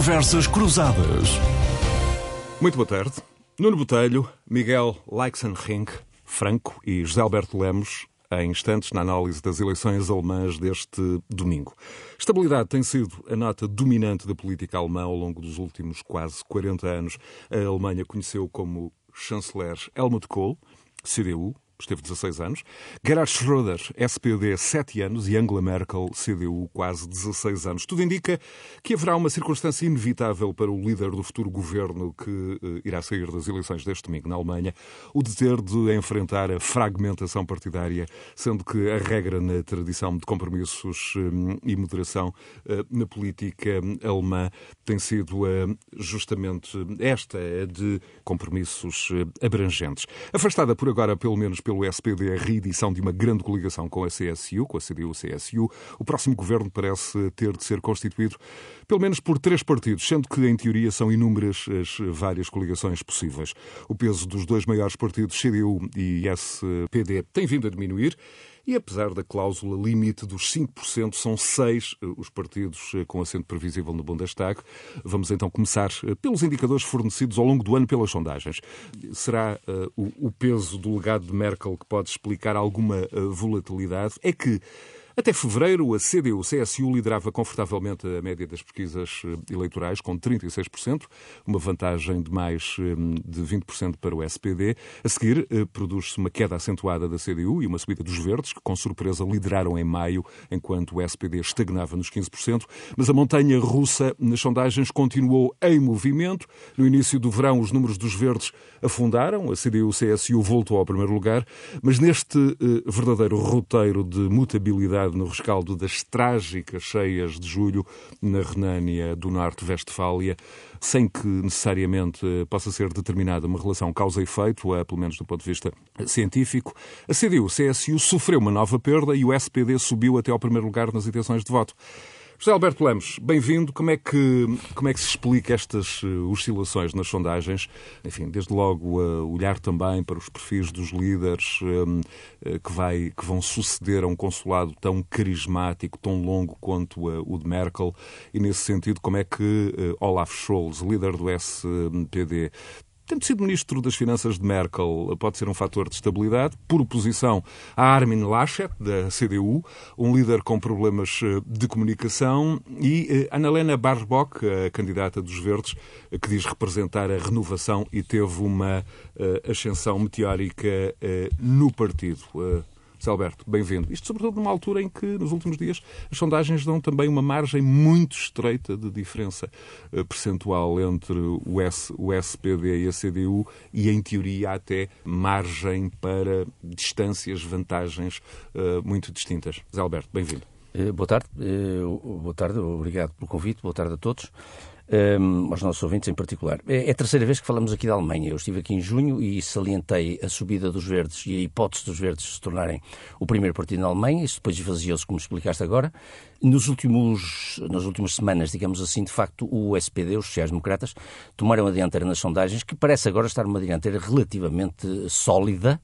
Conversas Cruzadas. Muito boa tarde. Nuno Botelho, Miguel Leixenring, Franco e José Alberto Lemos em instantes na análise das eleições alemãs deste domingo. Estabilidade tem sido a nota dominante da política alemã ao longo dos últimos quase 40 anos. A Alemanha conheceu como chanceler Helmut Kohl, CDU, esteve 16 anos. Gerhard Schröder, SPD, 7 anos. E Angela Merkel, CDU, quase 16 anos. Tudo indica que haverá uma circunstância inevitável para o líder do futuro governo que uh, irá sair das eleições deste domingo na Alemanha, o de ter de enfrentar a fragmentação partidária, sendo que a regra na tradição de compromissos um, e moderação uh, na política alemã tem sido justamente esta, de compromissos abrangentes. Afastada por agora, pelo menos pelo SPD a reedição de uma grande coligação com a CSU, com a CDU-CSU, o próximo governo parece ter de ser constituído pelo menos por três partidos, sendo que, em teoria, são inúmeras as várias coligações possíveis. O peso dos dois maiores partidos, CDU e SPD, tem vindo a diminuir. E apesar da cláusula limite dos 5%, são seis eh, os partidos eh, com assento previsível no Bundestag. Vamos então começar eh, pelos indicadores fornecidos ao longo do ano pelas sondagens. Será uh, o, o peso do legado de Merkel que pode explicar alguma uh, volatilidade? É que até fevereiro, a CDU-CSU liderava confortavelmente a média das pesquisas eh, eleitorais, com 36%, uma vantagem de mais eh, de 20% para o SPD. A seguir, eh, produz-se uma queda acentuada da CDU e uma subida dos verdes, que com surpresa lideraram em maio, enquanto o SPD estagnava nos 15%. Mas a montanha russa nas sondagens continuou em movimento. No início do verão, os números dos verdes afundaram, a CDU-CSU voltou ao primeiro lugar, mas neste verdadeiro roteiro de mutabilidade no rescaldo das trágicas cheias de julho na Renânia do Norte-Vestfália, sem que necessariamente possa ser determinada uma relação causa-efeito, pelo menos do ponto de vista científico. A CDU-CSU sofreu uma nova perda e o SPD subiu até ao primeiro lugar nas intenções de voto. José Alberto Lemos, bem-vindo. Como, é que, como é que se explica estas uh, oscilações nas sondagens? Enfim, desde logo uh, olhar também para os perfis dos líderes um, uh, que, vai, que vão suceder a um consulado tão carismático, tão longo quanto o de Merkel. E nesse sentido, como é que Olaf Scholz, líder do SPD, Tendo sido ministro das Finanças de Merkel, pode ser um fator de estabilidade, por oposição a Armin Laschet, da CDU, um líder com problemas eh, de comunicação, e eh, Annalena Baerbock, a candidata dos Verdes, que diz representar a renovação e teve uma uh, ascensão meteórica no partido. Zé Alberto, bem-vindo. Isto sobretudo numa altura em que, nos últimos dias, as sondagens dão também uma margem muito estreita de diferença eh, percentual entre o, S, o SPD e a CDU e, em teoria, até margem para distâncias, vantagens uh, muito distintas. Zé Alberto, bem-vindo. Uh, boa tarde. Boa tarde, obrigado pelo convite. Boa tarde a todos um, aos nossos ouvintes em particular. É, é a terceira vez que falamos aqui da Alemanha. Eu estive aqui em junho e salientei a subida dos verdes e a hipótese dos verdes se tornarem o primeiro partido na Alemanha. Isso depois esvaziou-se, como explicaste agora. Nos últimos, nas últimas semanas, digamos assim, de facto, o SPD, os sociais-democratas, tomaram a dianteira nas sondagens, que parece agora estar numa dianteira relativamente sólida,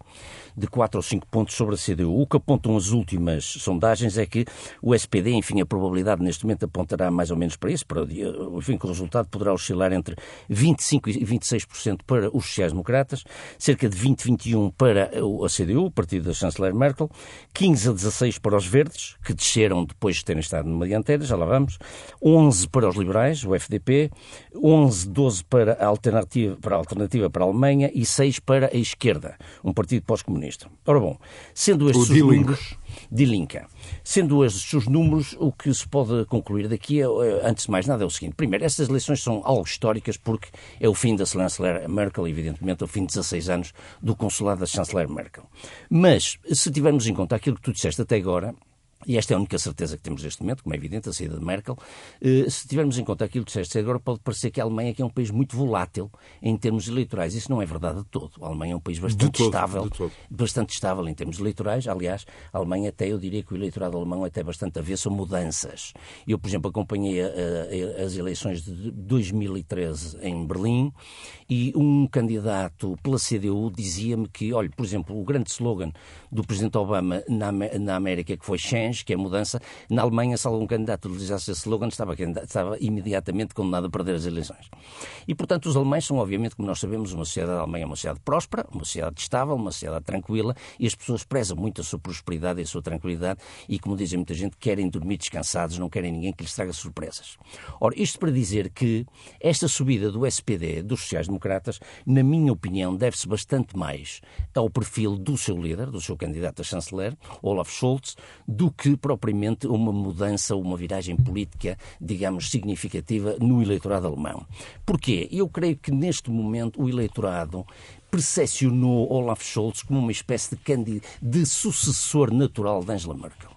de 4 ou 5 pontos sobre a CDU. O que apontam as últimas sondagens é que o SPD, enfim, a probabilidade neste momento apontará mais ou menos para isso, para, enfim, que o resultado poderá oscilar entre 25% e 26% para os sociais-democratas, cerca de 20, 21% para a CDU, o partido da chanceler Merkel, 15 a 16 para os verdes, que desceram depois de terem estado numa dianteira, já lá vamos, 11 para os liberais, o FDP, 11, 12 para a alternativa para a, alternativa para a Alemanha e 6 para a esquerda, um partido pós-comunista. Ora bom, sendo estes os números de Linca. Sendo estes os números, o que se pode concluir daqui, é, antes de mais nada, é o seguinte. Primeiro, estas eleições são algo históricas porque é o fim da chanceler Merkel, evidentemente, é o fim de 16 anos do consulado da chanceler Merkel. Mas, se tivermos em conta aquilo que tu disseste até agora, e esta é a única certeza que temos neste momento, como é evidente, a saída de Merkel. Eh, se tivermos em conta aquilo que disseste agora, pode parecer que a Alemanha é um país muito volátil em termos eleitorais. Isso não é verdade de todo. A Alemanha é um país bastante todo, estável, bastante estável em termos eleitorais. Aliás, a Alemanha até, eu diria que o eleitorado alemão é até bastante avesso a mudanças. Eu, por exemplo, acompanhei a, a, as eleições de 2013 em Berlim e um candidato pela CDU dizia-me que, olha, por exemplo, o grande slogan do presidente Obama na, na América, que foi Change que é mudança. Na Alemanha, se algum candidato utilizasse esse slogan, estava, estava imediatamente condenado a perder as eleições. E, portanto, os alemães são, obviamente, como nós sabemos, uma sociedade alemã é uma sociedade próspera, uma sociedade estável, uma sociedade tranquila, e as pessoas prezam muito a sua prosperidade e a sua tranquilidade, e, como dizem muita gente, querem dormir descansados, não querem ninguém que lhes traga surpresas. Ora, isto para dizer que esta subida do SPD, dos sociais-democratas, na minha opinião, deve-se bastante mais ao perfil do seu líder, do seu candidato a chanceler, Olaf Scholz, do que propriamente uma mudança, uma viragem política, digamos, significativa no eleitorado alemão. Porquê? Eu creio que neste momento o eleitorado percepcionou Olaf Scholz como uma espécie de, de sucessor natural de Angela Merkel.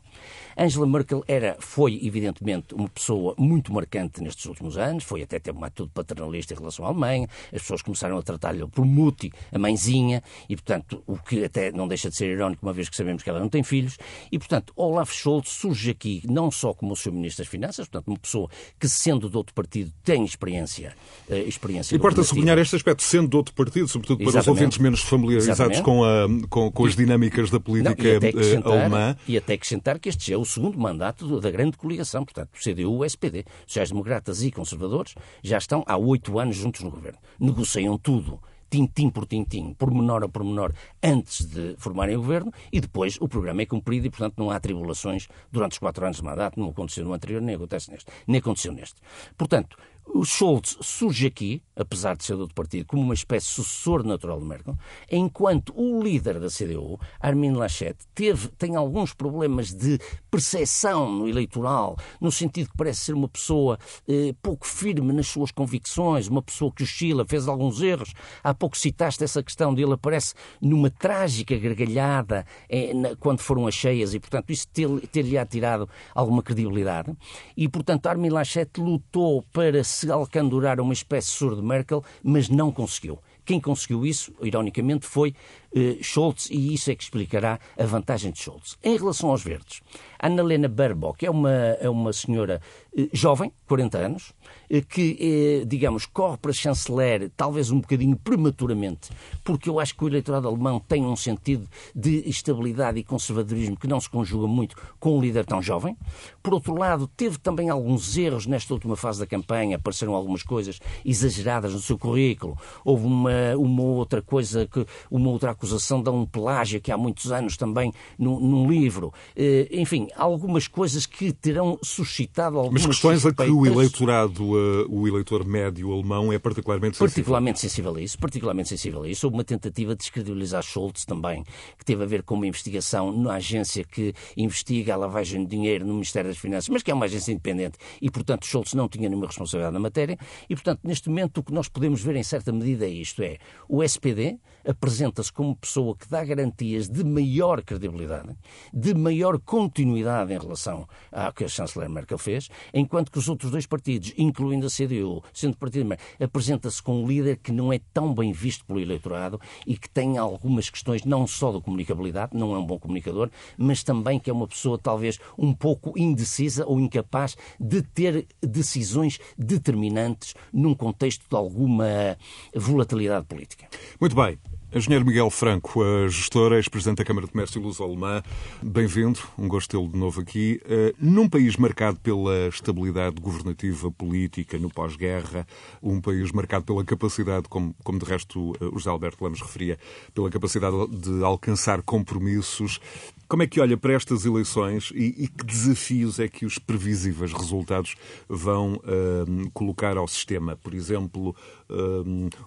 Angela Merkel era, foi, evidentemente, uma pessoa muito marcante nestes últimos anos, foi até ter uma atitude paternalista em relação à Alemanha, as pessoas começaram a tratar-lhe por Mutti, a mãezinha, e, portanto, o que até não deixa de ser irónico, uma vez que sabemos que ela não tem filhos, e, portanto, Olaf Scholz surge aqui não só como o seu Ministro das Finanças, portanto, uma pessoa que, sendo de outro partido, tem experiência. Uh, experiência Importa sublinhar este aspecto, sendo de outro partido, sobretudo para Exatamente. os ouvintes menos familiarizados com, a, com, com, as dinâmicas da política não, e eh, alemã. E até acrescentar que este é o segundo mandato da grande coligação, portanto, CDU, SPD, sociais-democratas e conservadores, já estão há oito anos juntos no governo. Negociam tudo tintim por tintim, por menor a por menor, antes de formarem o governo e depois o programa é cumprido e, portanto, não há tribulações durante os quatro anos de mandato, não aconteceu no anterior, nem acontece neste, nem aconteceu neste. Portanto, o Scholz surge aqui, apesar de ser do outro partido, como uma espécie de sucessor natural de Merkel, enquanto o líder da CDU, Armin Laschet, teve, tem alguns problemas de percepção no eleitoral, no sentido que parece ser uma pessoa eh, pouco firme nas suas convicções, uma pessoa que oscila, fez alguns erros. Há pouco citaste essa questão dele, aparece numa trágica gargalhada eh, na, quando foram as cheias e, portanto, isso ter-lhe ter tirado alguma credibilidade. E, portanto, Armin Laschet lutou para alcandorar uma espécie de surdo Merkel, mas não conseguiu. Quem conseguiu isso, ironicamente, foi uh, Scholz, e isso é que explicará a vantagem de Scholz. Em relação aos verdes, Annalena Baerbock é uma, é uma senhora uh, jovem, 40 anos, uh, que, digamos, corre para chanceler talvez um bocadinho prematuramente, porque eu acho que o eleitorado alemão tem um sentido de estabilidade e conservadorismo que não se conjuga muito com um líder tão jovem. Por outro lado, teve também alguns erros nesta última fase da campanha, apareceram algumas coisas exageradas no seu currículo, houve uma, uma outra coisa, que, uma outra acusação de um plágio que há muitos anos também num, num livro. Eh, enfim, algumas coisas que terão suscitado algumas Mas questões suspeitas. a que o eleitorado, uh, o eleitor médio alemão é particularmente sensível. Particularmente sensível a isso, particularmente sensível a isso. Houve uma tentativa de descredibilizar Schultz também, que teve a ver com uma investigação na agência que investiga a lavagem de dinheiro no Ministério das Finanças, mas que é uma agência independente e, portanto, Schultz não tinha nenhuma responsabilidade na matéria. E, portanto, neste momento o que nós podemos ver em certa medida é isto, é o SPD apresenta-se como pessoa que dá garantias de maior credibilidade, de maior continuidade em relação ao que a chanceler Merkel fez, enquanto que os outros dois partidos, incluindo a CDU, sendo partido apresenta-se com um líder que não é tão bem visto pelo eleitorado e que tem algumas questões não só de comunicabilidade, não é um bom comunicador, mas também que é uma pessoa talvez um pouco indecisa ou incapaz de ter decisões determinantes num contexto de alguma volatilidade política. Muito bem. Engenheiro Miguel Franco, gestor, ex-presidente da Câmara de Comércio Luso-Alemã, bem-vindo, um gosto tê-lo de novo aqui. Uh, num país marcado pela estabilidade governativa política no pós-guerra, um país marcado pela capacidade, como, como de resto o José Alberto Lemos referia, pela capacidade de alcançar compromissos, como é que olha para estas eleições e, e que desafios é que os previsíveis resultados vão uh, colocar ao sistema? Por exemplo,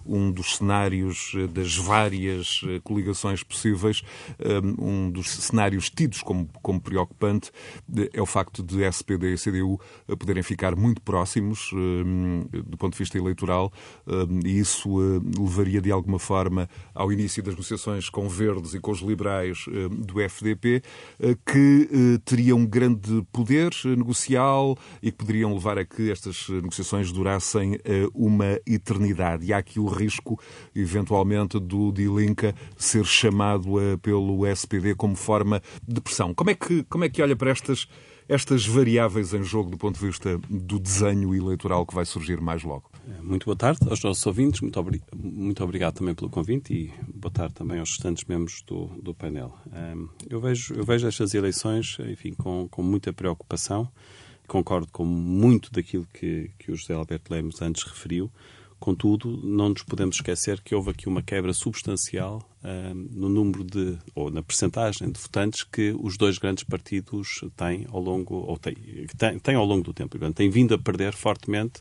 um dos cenários das várias eh, coligações possíveis, um dos cenários tidos como, como preocupante é o facto de SPD e CDU poderem ficar muito próximos do ponto de vista eleitoral e isso eh, levaria de alguma forma ao início das negociações com Verdes e com os liberais do FDP, eh, que teriam um grande poder negocial e que poderiam levar a que estas negociações durassem uma eternidade e há aqui o risco, eventualmente, do Dilinca ser chamado pelo SPD como forma de pressão. Como é que, como é que olha para estas estas variáveis em jogo do ponto de vista do desenho eleitoral que vai surgir mais logo? Muito boa tarde aos nossos ouvintes, muito, obri muito obrigado também pelo convite e boa tarde também aos restantes membros do, do painel. Um, eu, vejo, eu vejo estas eleições enfim, com, com muita preocupação, concordo com muito daquilo que, que o José Alberto Lemos antes referiu. Contudo, não nos podemos esquecer que houve aqui uma quebra substancial uh, no número de, ou na percentagem de votantes que os dois grandes partidos têm ao longo, ou têm, têm, têm ao longo do tempo. Têm vindo a perder fortemente,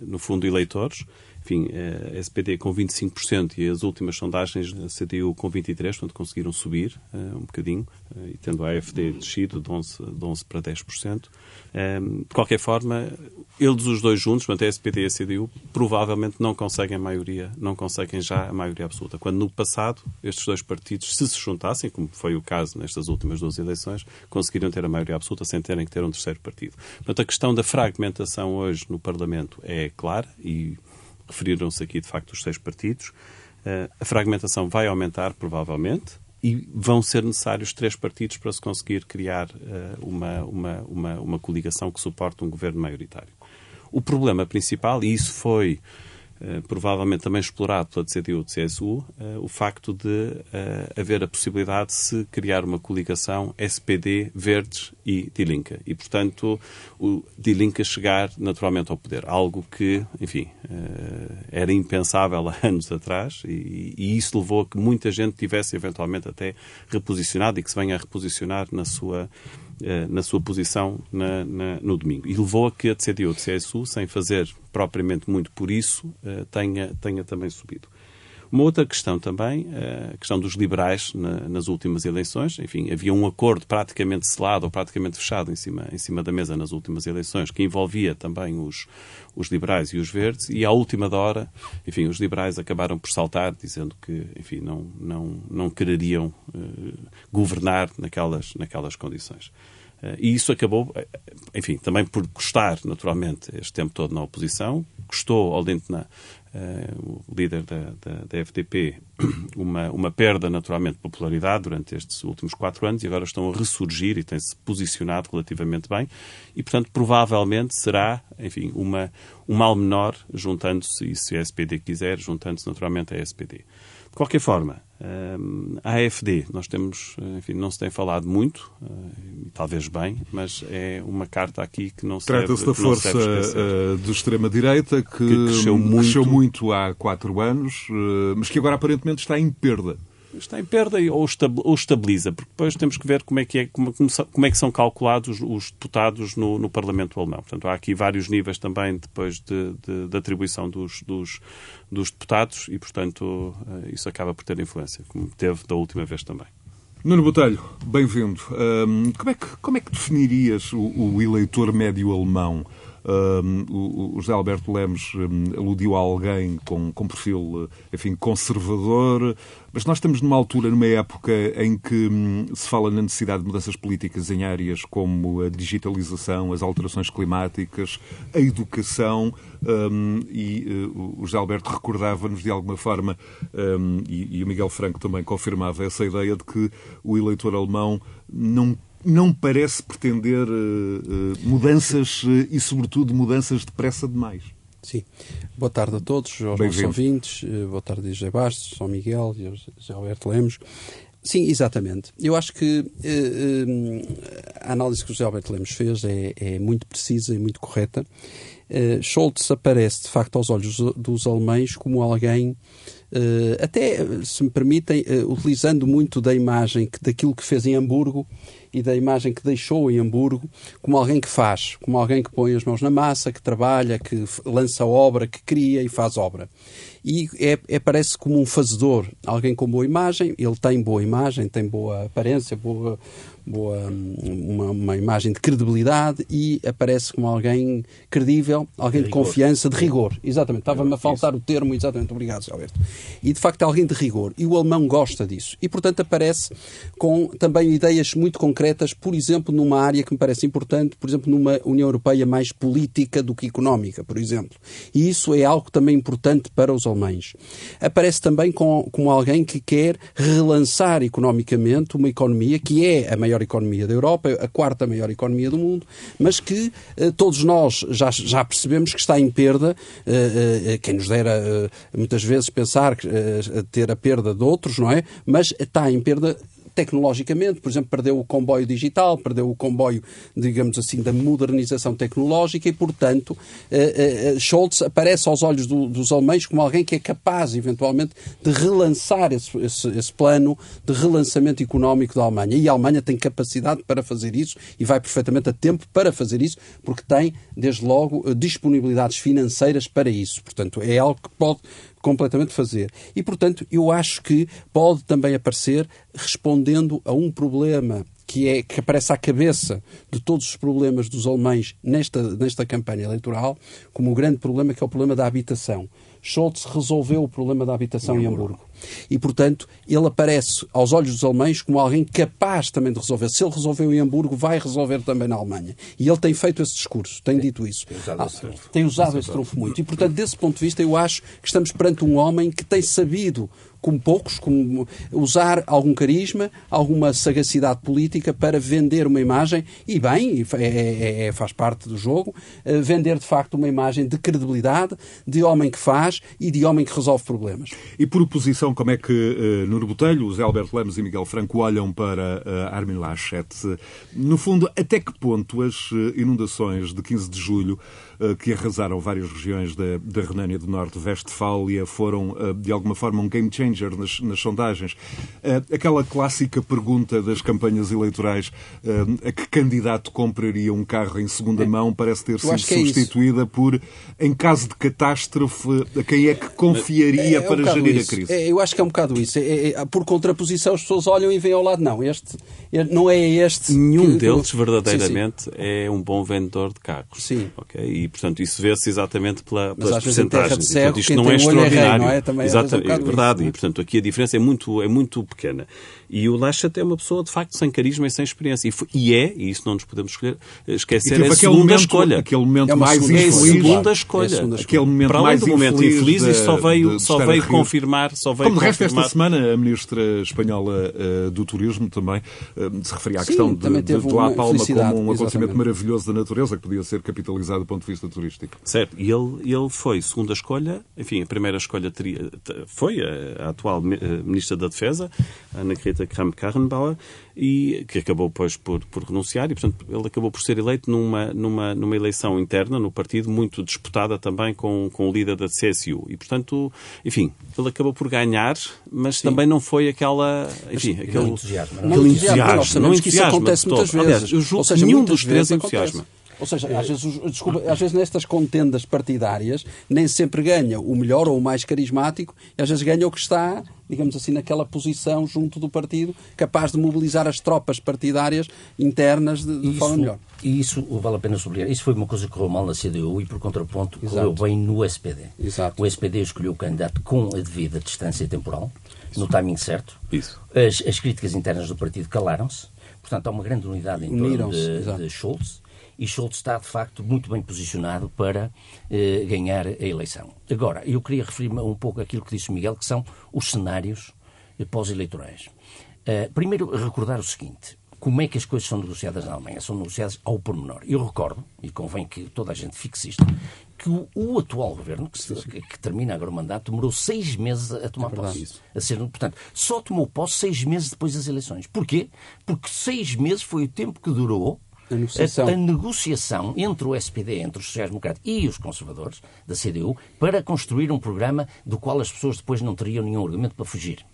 no fundo, eleitores enfim, a SPD com 25% e as últimas sondagens a CDU com 23%, portanto conseguiram subir uh, um bocadinho, uh, e tendo a AFD descido de 11, de 11 para 10%. Um, eh, de qualquer forma, eles os dois juntos, portanto a SPD e a CDU, provavelmente não conseguem a maioria, não conseguem já a maioria absoluta. Quando no passado estes dois partidos, se se juntassem, como foi o caso nestas últimas duas eleições, conseguiriam ter a maioria absoluta sem terem que ter um terceiro partido. Portanto, a questão da fragmentação hoje no Parlamento é clara e referiram-se aqui, de facto, os seis partidos. Uh, a fragmentação vai aumentar, provavelmente, e vão ser necessários três partidos para se conseguir criar uh, uma, uma, uma, uma coligação que suporte um governo maioritário. O problema principal, e isso foi eh, provavelmente também explorado pela CDU e CSU, eh, o facto de eh, haver a possibilidade de se criar uma coligação SPD, Verdes e Die Linke. E, portanto, o Die Linke chegar naturalmente ao poder. Algo que, enfim, era impensável há anos atrás e, e isso levou a que muita gente tivesse eventualmente até reposicionado e que se venha a reposicionar na sua eh, na sua posição na, na, no domingo. E levou a que a CDU de CSU, sem fazer propriamente muito por isso, eh, tenha, tenha também subido. Uma outra questão também, eh, a questão dos liberais nas últimas eleições. Enfim, havia um acordo praticamente selado ou praticamente fechado em cima, em cima da mesa nas últimas eleições que envolvia também os, os liberais e os verdes e à última hora, enfim, os liberais acabaram por saltar dizendo que, enfim, não, não, não quereriam uh, governar naquelas, naquelas condições. Uh, e isso acabou, enfim, também por custar, naturalmente, este tempo todo na oposição, custou ao Lindner o líder da, da, da, FDP, uma, uma perda naturalmente de popularidade durante estes últimos quatro anos e agora estão a ressurgir e têm-se posicionado relativamente bem e, portanto, provavelmente será, enfim, uma, um mal menor juntando-se, e se a SPD quiser, juntando-se naturalmente à SPD. De qualquer forma, a AFD, nós temos, enfim, não se tem falado muito, eh, talvez bem, mas é uma carta aqui que não se Trata-se da força uh, do extrema-direita que, que, cresceu, muito... cresceu muito. há quatro anos, mas que agora aparentemente está em perda está em perda ou estabiliza, porque depois temos que ver como é que, é, como, como é que são calculados os deputados no, no, Parlamento alemão. Portanto, há aqui vários níveis também depois de, de, de atribuição dos, dos, dos, deputados e, portanto, eh, isso acaba por ter influência, como teve da última vez também. Nuno Botelho, bem-vindo. Um, como, é que, como é que definirias o, o eleitor médio alemão? Um, o, José Alberto Lemos um, aludiu a alguém com, com perfil, enfim, conservador, mas nós estamos numa altura, numa época em que um, se fala na necessidade de mudanças políticas em áreas como a digitalização, as alterações climáticas, a educação, um, e uh, o José Alberto recordava-nos de alguma forma, um, e, e o Miguel Franco também confirmava essa ideia de que o eleitor alemão não não parece pretender uh, uh, mudanças uh, e, sobretudo, mudanças depressa demais. Sim. Boa tarde a todos, aos nossos ouvintes. boa tarde, José Bastos, São Miguel e José Alberto Lemos. Sim, exatamente. Eu acho que a análise que o José Alberto Lemos fez é, é muito precisa e muito correta. Uh, Scholz aparece, de facto, aos olhos dos alemães como alguém, até, se me permitem, utilizando muito da imagem que, daquilo que fez em Hamburgo e da imagem que deixou em Hamburgo, como alguém que faz, como alguém que põe as mãos na massa, que trabalha, que lança obra, que cria e faz obra. E é, é parece como um fazedor, alguém com boa imagem, ele tem boa imagem, tem boa aparência, boa, boa uma, uma imagem de credibilidade e aparece como alguém credível, alguém de, de confiança, de rigor. Exatamente, estava-me a faltar o termo, exatamente, obrigado, Alberto. e de facto é alguém de rigor. E o alemão gosta disso. E, portanto, aparece com também ideias muito concretas, por exemplo, numa área que me parece importante, por exemplo, numa União Europeia mais política do que económica, por exemplo. E isso é algo também importante para os alemães. Aparece também com, como alguém que quer relançar economicamente uma economia que é a maior economia da Europa, a quarta maior economia do mundo, mas que eh, todos nós já, já percebemos que está em perda. Eh, eh, quem nos dera eh, muitas vezes pensar eh, ter a perda de outros, não é? Mas está em perda tecnologicamente, por exemplo, perdeu o comboio digital, perdeu o comboio, digamos assim, da modernização tecnológica e, portanto, eh, eh, Scholz aparece aos olhos do, dos alemães como alguém que é capaz, eventualmente, de relançar esse, esse, esse, plano de relançamento económico da Alemanha. E a Alemanha tem capacidade para fazer isso e vai perfeitamente a tempo para fazer isso, porque tem, desde logo, disponibilidades financeiras para isso. Portanto, é algo que pode completamente fazer. E, portanto, eu acho que pode também aparecer respondendo a um problema que, é, que aparece à cabeça de todos os problemas dos alemães nesta, nesta campanha eleitoral, como o grande problema que é o problema da habitação. Scholz resolveu o problema da habitação em Hamburgo. E, portanto, ele aparece aos olhos dos alemães como alguém capaz também de resolver. Se ele resolveu em Hamburgo, vai resolver também na Alemanha. E ele tem feito esse discurso, tem dito isso. Tem usado, ah, esse, trunfo. tem usado esse trunfo muito. E, portanto, desse ponto de vista, eu acho que estamos perante um homem que tem sabido como poucos, como usar algum carisma, alguma sagacidade política para vender uma imagem, e bem, é, é, é, faz parte do jogo, uh, vender de facto uma imagem de credibilidade, de homem que faz e de homem que resolve problemas. E por oposição, como é que uh, Nuno Botelho, José Alberto Lemos e Miguel Franco olham para uh, Armin Laschet? No fundo, até que ponto as inundações de 15 de julho eh, que arrasaram várias regiões da, da Renânia do Norte, Westfália, foram eh, de alguma forma um game changer nas, nas sondagens. Eh, aquela clássica pergunta das campanhas eleitorais, a que candidato compraria um carro em segunda é. mão, parece ter sido é substituída é por, em caso de catástrofe, a quem é que confiaria é, é, para um gerir isso. a crise? eu acho que é um bocado isso. por contraposição, as pessoas olham e veem ao lado, não, este não é este. Nenhum que, deles verdadeiramente sim, sim. é um bom vendedor de carros. Sim. Okay? E, portanto, isso vê-se exatamente pela, pelas Mas, percentagens. Cego, portanto, isto não é, é extraordinário. Rei, não é? Também exatamente, é, um verdade. Isso, e, portanto, aqui a diferença é muito, é muito pequena. E o Laschet é uma pessoa, de facto, sem carisma e sem experiência. E, foi, e é, e isso não nos podemos escolher, esquecer, é a segunda momento, escolha. Aquele momento é mais segunda, infeliz. É a segunda escolha. É segunda Aquele momento Para além mais do momento infeliz, de, isso só veio, de, só veio confirmar. Só veio Como de resto, esta semana, a ministra espanhola uh, do Turismo também uh, se referia à Sim, questão de, de, de La Palma como um acontecimento exatamente. maravilhoso da natureza que podia ser capitalizado do ponto de vista turístico. Certo. E ele, ele foi segunda escolha, enfim, a primeira escolha teria, foi a, a atual eh, Ministra da Defesa, Ana Greta Kramp-Karrenbauer, e que acabou depois por, por renunciar e, portanto, ele acabou por ser eleito numa, numa, numa eleição interna no partido muito disputada também com, com o líder da CSU. E, portanto, enfim, ele acabou por ganhar, mas Sim. também não foi aquela, enfim, mas, aquele entusiasmo. Não, aquele entusiasmo. Não, não, que isso acontece muitas vezes. Aliás, Ou seja, nenhum dos três entusiasma. Ou seja, às vezes, desculpa, às vezes nestas contendas partidárias nem sempre ganha o melhor ou o mais carismático, às vezes ganha o que está, digamos assim, naquela posição junto do partido, capaz de mobilizar as tropas partidárias internas de, de isso, forma melhor. E isso vale a pena sublinhar. Isso foi uma coisa que correu mal na CDU e, por contraponto, Exato. correu bem no SPD. Exato. O SPD escolheu o candidato com a devida distância temporal, isso. no timing certo. Isso. As, as críticas internas do partido calaram-se. Portanto, há uma grande unidade em torno de, de Schultz e Schultz está, de facto, muito bem posicionado para eh, ganhar a eleição. Agora, eu queria referir-me um pouco àquilo que disse o Miguel, que são os cenários eh, pós-eleitorais. Uh, primeiro, recordar o seguinte. Como é que as coisas são negociadas na Alemanha? São negociadas ao pormenor. Eu recordo, e convém que toda a gente fixe isto, que o, o atual governo, que, que, que, termina agora o mandato, demorou seis meses a tomar é posse. A ser, portanto, só tomou posse seis meses depois das eleições. Porquê? Porque seis meses foi o tempo que durou a negociação. A, negociação entre o SPD, entre os sociais-democratas e os conservadores da CDU, para construir um programa do qual as pessoas depois não teriam nenhum argumento para fugir.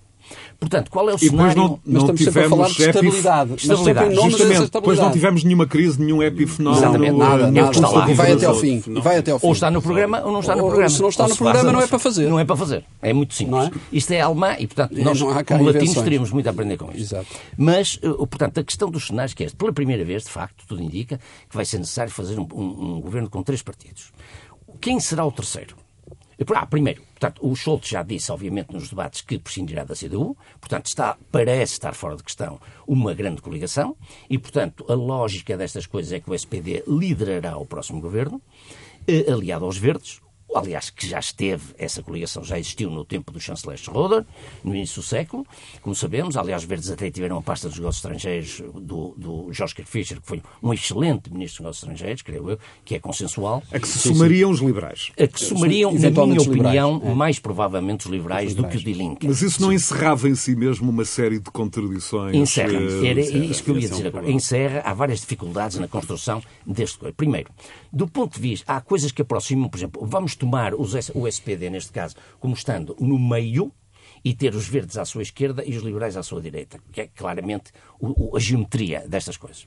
Portanto, qual é o e cenário? Não, não estamos sempre a falar de estabilidade. estabilidade. Justamente, depois não tivemos nenhuma crise, nenhum epifenómeno. Exatamente, nada, nada. Está lá. E vai até ao fim. E vai até ao fim. Ou está no programa ou não está no programa. Se não está no programa, não é para fazer. Não é para fazer. É muito simples. É? Isto é alemã e, portanto, nós, como latinos, teríamos muito a aprender com isto. Exato. Mas, eh, portanto, a questão dos cenários que é pela primeira vez, de facto, tudo indica que vai ser necessário fazer um, um, um governo com três partidos. Quem será o terceiro? Ah, primeiro, portanto, o Scholz já disse, obviamente, nos debates que prescindirá da CDU, portanto, está, parece estar fora de questão uma grande coligação, e, portanto, a lógica destas coisas é que o SPD liderará o próximo governo, eh, aliado aos verdes, aliás, que já esteve, essa coligação já existiu no tempo do chanceler Schroeder, no início do século, como sabemos. Aliás, os verdes até tiveram a pasta dos negócios estrangeiros do, do Joschka Fischer, que foi um excelente ministro dos negócios estrangeiros, creio eu, que é consensual. A que se somariam os liberais. A que somariam, na minha opinião, é. mais provavelmente os liberais, os liberais, do que o de Lincoln. Mas isso não encerrava em si mesmo uma série de contradições? Encerra. Uh, Era encerra. isso que eu ia dizer agora. Encerra. Há várias dificuldades na construção deste coisa. Primeiro, do ponto de vista, há coisas que aproximam, por exemplo, vamos tomar o SPD, neste caso, como estando no meio e ter os verdes à sua esquerda e os liberais à sua direita, que é claramente o, o, a geometria destas coisas.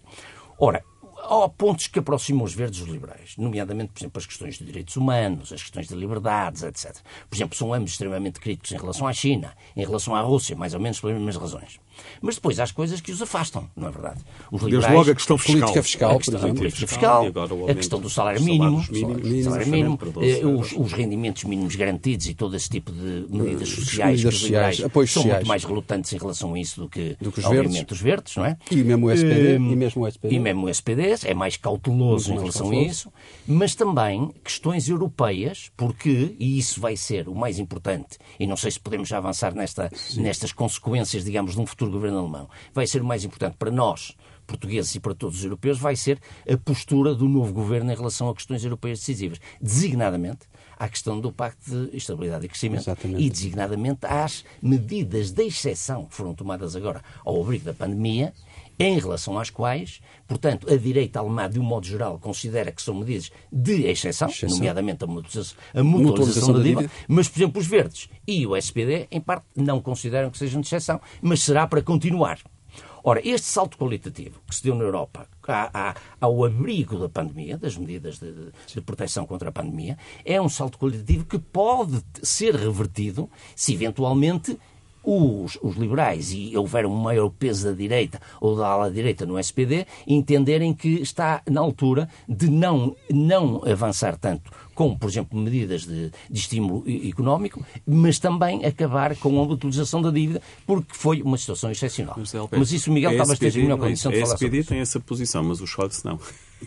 Ora, há pontos que aproximam os verdes dos liberais, nomeadamente, por exemplo, as questões de direitos humanos, as questões de liberdades, etc. Por exemplo, são ambos extremamente críticos em relação à China, em relação à Rússia, mais ou menos pelas mesmas razões. Mas depois há as coisas que os afastam, não é verdade? Os liberais, Desde logo a questão fiscal. Política fiscal, a questão, política fiscal, a questão do salário mínimo, mínimos, salário mínimo eh, os, os, rendimentos mínimos garantidos e todo esse tipo de medidas sociais medidas que os liberais são sociais. muito mais relutantes em relação a isso do que, do que os obviamente, verdes. os verdes, não é? E mesmo o SPD. e mesmo o SPD. E mesmo o SPD é mais cauteloso muito em relação a isso, mas também questões europeias, porque, e isso vai ser o mais importante, e não sei se podemos já avançar nesta, nestas consequências, digamos, de um futuro governo alemão, vai ser o mais importante para nós, portugueses e para todos os europeus, vai ser a postura do novo governo em relação a questões europeias decisivas. Designadamente, à questão do Pacto de Estabilidade e Crescimento Exatamente. e, designadamente, às medidas de exceção que foram tomadas agora ao abrigo da pandemia em relação às quais, portanto, a direita alemã, de um modo geral, considera que são medidas de exceção, exceção. nomeadamente a mutualização, a mutualização da dívida, mas, por exemplo, os verdes e o SPD, em parte, não consideram que sejam de exceção, mas será para continuar. Ora, este salto qualitativo que se deu na Europa ao abrigo da pandemia, das medidas de, de, proteção contra a pandemia, é um salto qualitativo que pode ser revertido se eventualmente os, os liberais e houver um maior peso da direita ou da ala direita no SPD entenderem que está na altura de não, não avançar tanto com, por exemplo, medidas de, de estímulo económico, mas também acabar com a utilização da dívida, porque foi uma situação excepcional. Mas, mas isso o Miguel estava a melhor condição de falar A SPD tem essa posição, mas o Scholz não.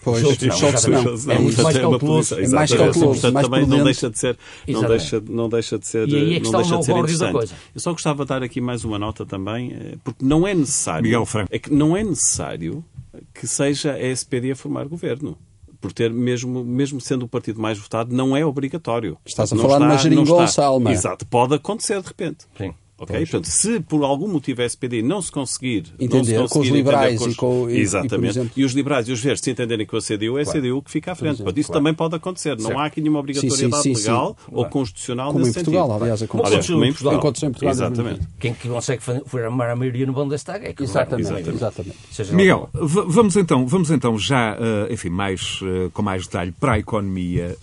Pois, o Scholz não. não. É muito mais cauteloso. É mais cauteloso. Portanto, também não deixa de ser... Não deixa, não deixa de ser... E aí é que está o não da coisa. Eu só gostava de dar aqui mais uma nota também, eh, porque não é necessário... Miguel Franco. É que não é necessário que seja a SPD a formar governo por ter, mesmo, mesmo sendo o partido mais votado, não é obrigatório. Estás a não falar está, de uma geringonça, Alma. Exato, pode acontecer de repente. Sim. Ok? Portanto, se por algum motivo a SPD não se conseguir entender não se conseguir com os liberais com os, e com exatamente e, exemplo... e, os liberais e os verdes se entenderem com a CDU, é a claro. CDU que fica à frente. Exemplo, isso claro. também pode acontecer. Não certo. há aqui nenhuma obrigatoriedade sim, sim, sim, legal ou constitucional como nesse em Portugal, sentido. aliás, aliás, como em Portugal. Aconteceu em Portugal. Exatamente. Quem que consegue formar a maioria no Bundestag é que exatamente. exatamente. exatamente. Miguel, vamos então, vamos então já, eh, enfim, mais eh, com mais detalhe para a economia.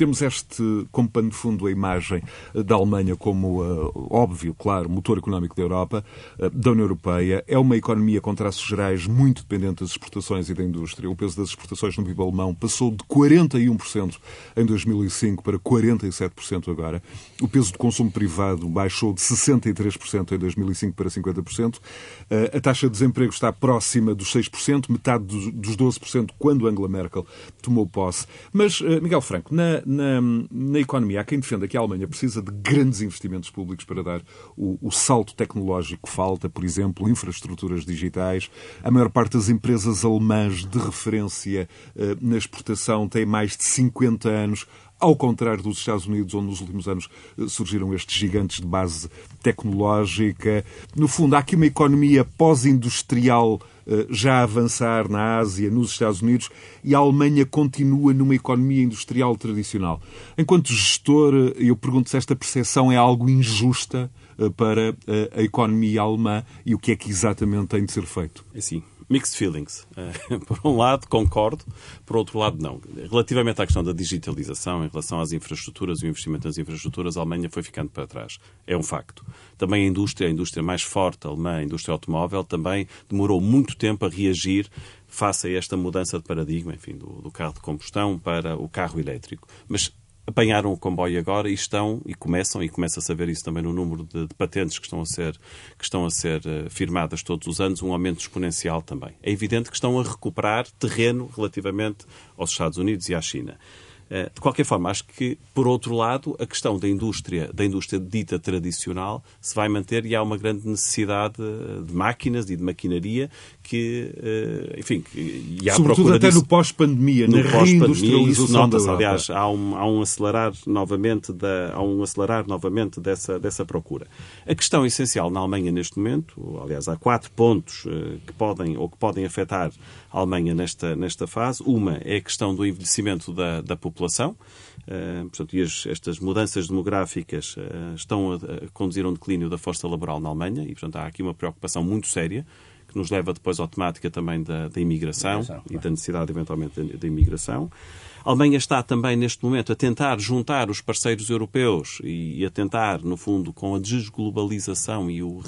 Temos este, como pano de fundo, a imagem eh, da Alemanha como, uh, óbvio, claro, motor económico da Europa, uh, da União Europeia. É uma economia, com traços gerais, muito dependente das exportações e da indústria. O peso das exportações no PIB alemão passou de 41% em 2005 para 47% agora. O peso do consumo privado baixou de 63% em 2005 para 50%. Uh, a taxa de desemprego está próxima dos 6%, metade dos 12% quando Angela Merkel tomou posse. Mas, Miguel Franco, na, na, na economia, há quem defenda que a Alemanha precisa de grandes investimentos públicos para dar o, o salto tecnológico que falta, por exemplo, infraestruturas digitais. A maior parte das empresas alemãs de referência eh, na exportação têm mais de 50 anos ao contrário dos Estados Unidos, onde nos últimos anos eh, surgiram estes gigantes de base tecnológica. No fundo, há aqui uma economia pós-industrial já a avançar na Ásia, nos Estados Unidos, e a Alemanha continua numa economia industrial tradicional. Enquanto gestor, eh, eu pergunto se esta percepção é algo injusta para a economia alemã e o que é que exatamente tem de ser feito. É sim mixed feelings. Uh, por um lado, concordo, por outro lado, não. Relativamente à questão da digitalização, em relação às infraestruturas e o investimento nas infraestruturas, a Alemanha foi ficando para trás. É um facto. Também a indústria, a indústria mais forte alemã, a indústria automóvel, também demorou muito tempo a reagir face a esta mudança de paradigma, enfim, do, do carro de combustão para o carro elétrico. Mas apanharam o comboio agora e estão e começam, e começa-se a ver isso também no número de, de, patentes que estão a ser, que estão a ser uh, firmadas todos os anos, um aumento exponencial também. É evidente que estão a recuperar terreno relativamente aos Estados Unidos e à China. Eh, de qualquer forma, acho que, por outro lado, a questão da indústria, da indústria dita tradicional se vai manter e há uma grande necessidade de máquinas e de maquinaria que, eh, enfim, e há Sobretudo até disso, no pós-pandemia, na reindustrialização da Europa. Aliás, há um, há um acelerar novamente da, há um acelerar novamente dessa, dessa procura. A questão essencial na Alemanha neste momento, aliás, há quatro pontos eh, que podem ou que podem afetar Alemanha nesta, nesta fase. Uma é a questão do envelhecimento da, da população. Uh, portanto, e as, estas mudanças demográficas uh, estão a, a conduzir a um declínio da força laboral na Alemanha e, portanto, há aqui uma preocupação muito séria que nos leva depois automática também da, da imigração e da necessidade, eventualmente, da imigração. A Alemanha está também, neste momento, a tentar juntar os parceiros europeus e, e a tentar, no fundo, com a desglobalização e o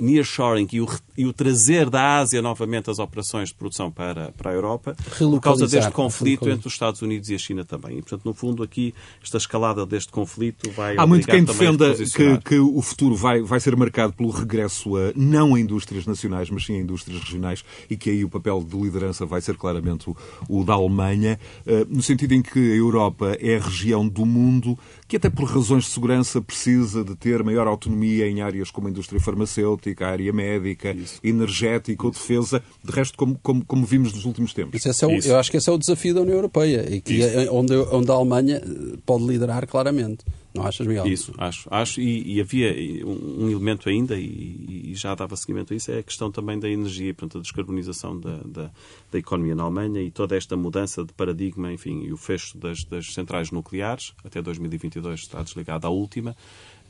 nearshoring e o, e o trazer da Ásia novamente as operações de produção para, para a Europa, por causa deste conflito entre os Estados Unidos e a China também. E, portanto, no fundo, aqui, esta escalada deste conflito vai. Há muito quem defenda que, que o futuro vai, vai ser marcado pelo regresso a não a indústrias nacionais, mas sim a indústrias regionais e que aí o papel de liderança vai ser claramente o, o da Alemanha, eh, no sentido em que a Europa é a região do mundo que, até por razões de segurança, precisa de ter maior autonomia em áreas como a indústria farmacêutica, a área médica, Isso. energética ou defesa, de resto, como, como, como vimos nos últimos tempos. É o, eu acho que esse é o desafio da União Europeia e que é onde, onde a Alemanha pode liderar claramente. Não achas, Miguel? Isso, acho. acho e, e havia um, elemento ainda, e, e, já dava seguimento a isso, é a questão também da energia, portanto, a descarbonização da, da, da, economia na Alemanha e toda esta mudança de paradigma, enfim, e o fecho das, das centrais nucleares, até 2022 está desligada a última,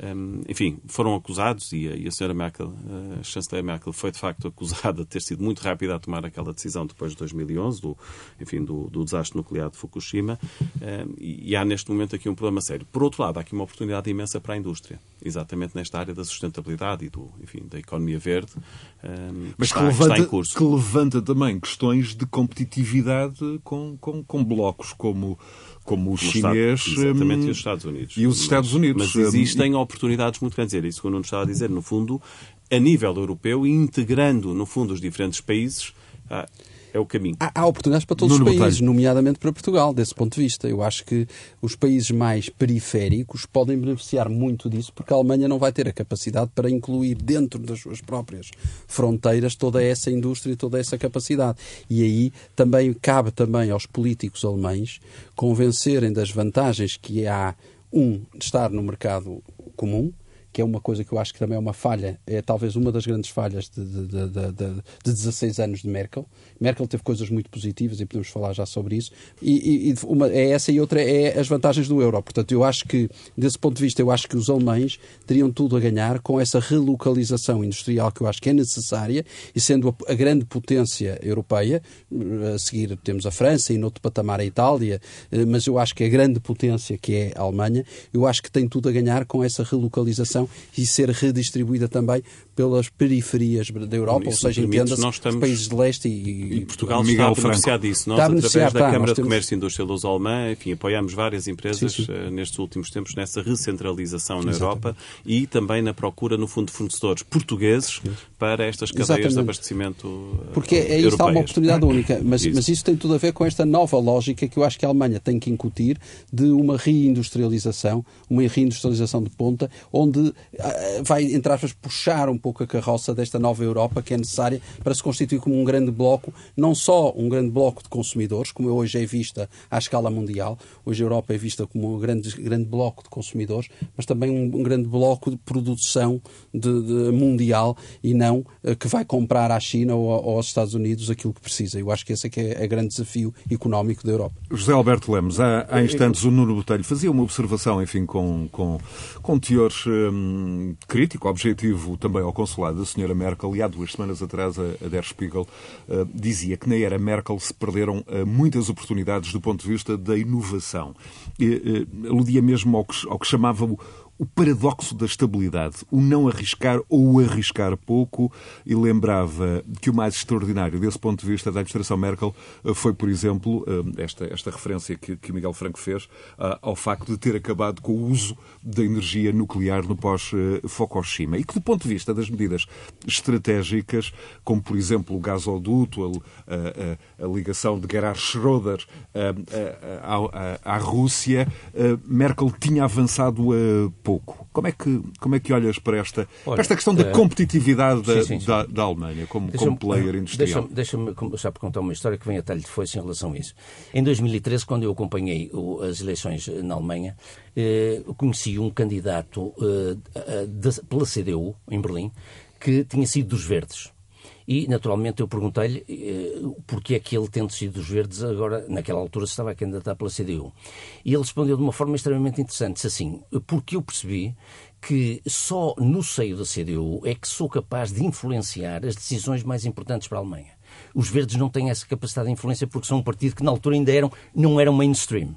um, enfim, foram acusados e a, e a senhora Merkel, a chanceler Merkel, foi de facto acusada de ter sido muito rápida a tomar aquela decisão depois de 2011, do, enfim, do, do desastre nuclear de Fukushima, um, e, e, há neste momento aqui um problema sério. Por outro lado, há aqui uma oportunidade imensa para a indústria, exatamente nesta área da sustentabilidade e do, enfim, da economia verde, um, mas que, está, levanta, que, em curso. que levanta também questões de competitividade com, com, com blocos como como o chinês exatamente, e os Estados Unidos. E os Estados Unidos. Mas, mas existem oportunidades muito grandes. É isso que o Nuno estava a dizer. No fundo, a nível europeu, integrando, no fundo, os diferentes países, ah, é o caminho. Há, há oportunidades para todos Nuno os países, Botelho. nomeadamente para Portugal, desse ponto de vista. Eu acho que os países mais periféricos podem beneficiar muito disso, porque a Alemanha não vai ter a capacidade para incluir dentro das suas próprias fronteiras toda essa indústria e toda essa capacidade. E aí também cabe também aos políticos alemães convencerem das vantagens que há, um, de estar no mercado comum, que é uma coisa que eu acho que também é uma falha, é talvez uma das grandes falhas de, de, de, de, de 16 anos de Merkel. Merkel teve coisas muito positivas e podemos falar já sobre isso. E, e uma é essa e outra é as vantagens do euro. Portanto, eu acho que, desse ponto de vista, eu acho que os alemães teriam tudo a ganhar com essa relocalização industrial que eu acho que é necessária e sendo a, a grande potência europeia, a seguir temos a França e no outro patamar a Itália, eh, mas eu acho que a grande potência que é a Alemanha, eu acho que tem tudo a ganhar com essa relocalização e ser redistribuída também pelas periferias da Europa, ou seja, entenda-se os países de leste e, e Portugal Miguel está a beneficiar disso. Nós, através da está, Câmara de Comércio e Indústria Luso-Alemã, enfim, apoiamos várias empresas sim, sim. Uh, nestes últimos tempos nessa recentralização na Europa e também na procura, no fundo, de fornecedores portugueses para estas cadeias Exatamente. de abastecimento uh, Porque aí está uma oportunidade única, mas isso. mas isso tem tudo a ver com esta nova lógica que eu acho que a Alemanha tem que incutir de uma reindustrialização, uma reindustrialização de ponta, onde uh, vai, entre aspas, puxar um pouco a carroça desta nova Europa que é necessária para se constituir como um grande bloco, não só um grande bloco de consumidores, como hoje é vista à escala mundial, hoje a Europa é vista como um grande, grande bloco de consumidores, mas também um, grande bloco de produção de, de mundial e não uh, que vai comprar à China ou, ou, aos Estados Unidos aquilo que precisa. Eu acho que esse é que é o grande desafio económico da Europa. José Alberto Lemos, há, há instantes o Nuno Botelho fazia uma observação, enfim, com, com, com teores crítico, objetivo também ao consulado da senhora Merkel, e há duas semanas atrás a, a Der Spiegel uh, dizia que na era Merkel se perderam uh, muitas oportunidades do ponto de vista da inovação. E, uh, aludia mesmo ao que, ao que chamava o, o paradoxo da estabilidade, o não arriscar ou o arriscar pouco, e lembrava que o mais extraordinário desse ponto de vista da administração Merkel eh, foi, por exemplo, eh, esta, esta referência que, que Miguel Franco fez eh, ao facto de ter acabado com o uso da energia nuclear no pós-Fukushima. E que, do ponto de vista das medidas estratégicas, como, por exemplo, o gasoduto, a, a, a ligação de Gerhard Schroeder à, à, Rússia, Merkel tinha avançado pouco. Como é que, como é que olhas para esta, Olha, para esta questão da competitividade da, sim, sim, sim. Da, da, Alemanha como, como player industrial? Deixa-me deixa por contar uma história que vem a talho de foice em relação a isso. Em 2013, quando eu acompanhei as eleições na Alemanha, eh, conheci um candidato eh, de, pela CDU, em Berlim, que tinha sido dos Verdes. E, naturalmente, eu perguntei-lhe eh, porque é que ele, tendo sido dos Verdes, agora, naquela altura, se estava a candidatar pela CDU. E ele respondeu de uma forma extremamente interessante. Disse assim, porque eu percebi que só no seio da CDU é que sou capaz de influenciar as decisões mais importantes para a Alemanha. Os verdes não têm essa capacidade de influência porque são um partido que na altura ainda eram, não eram mainstream.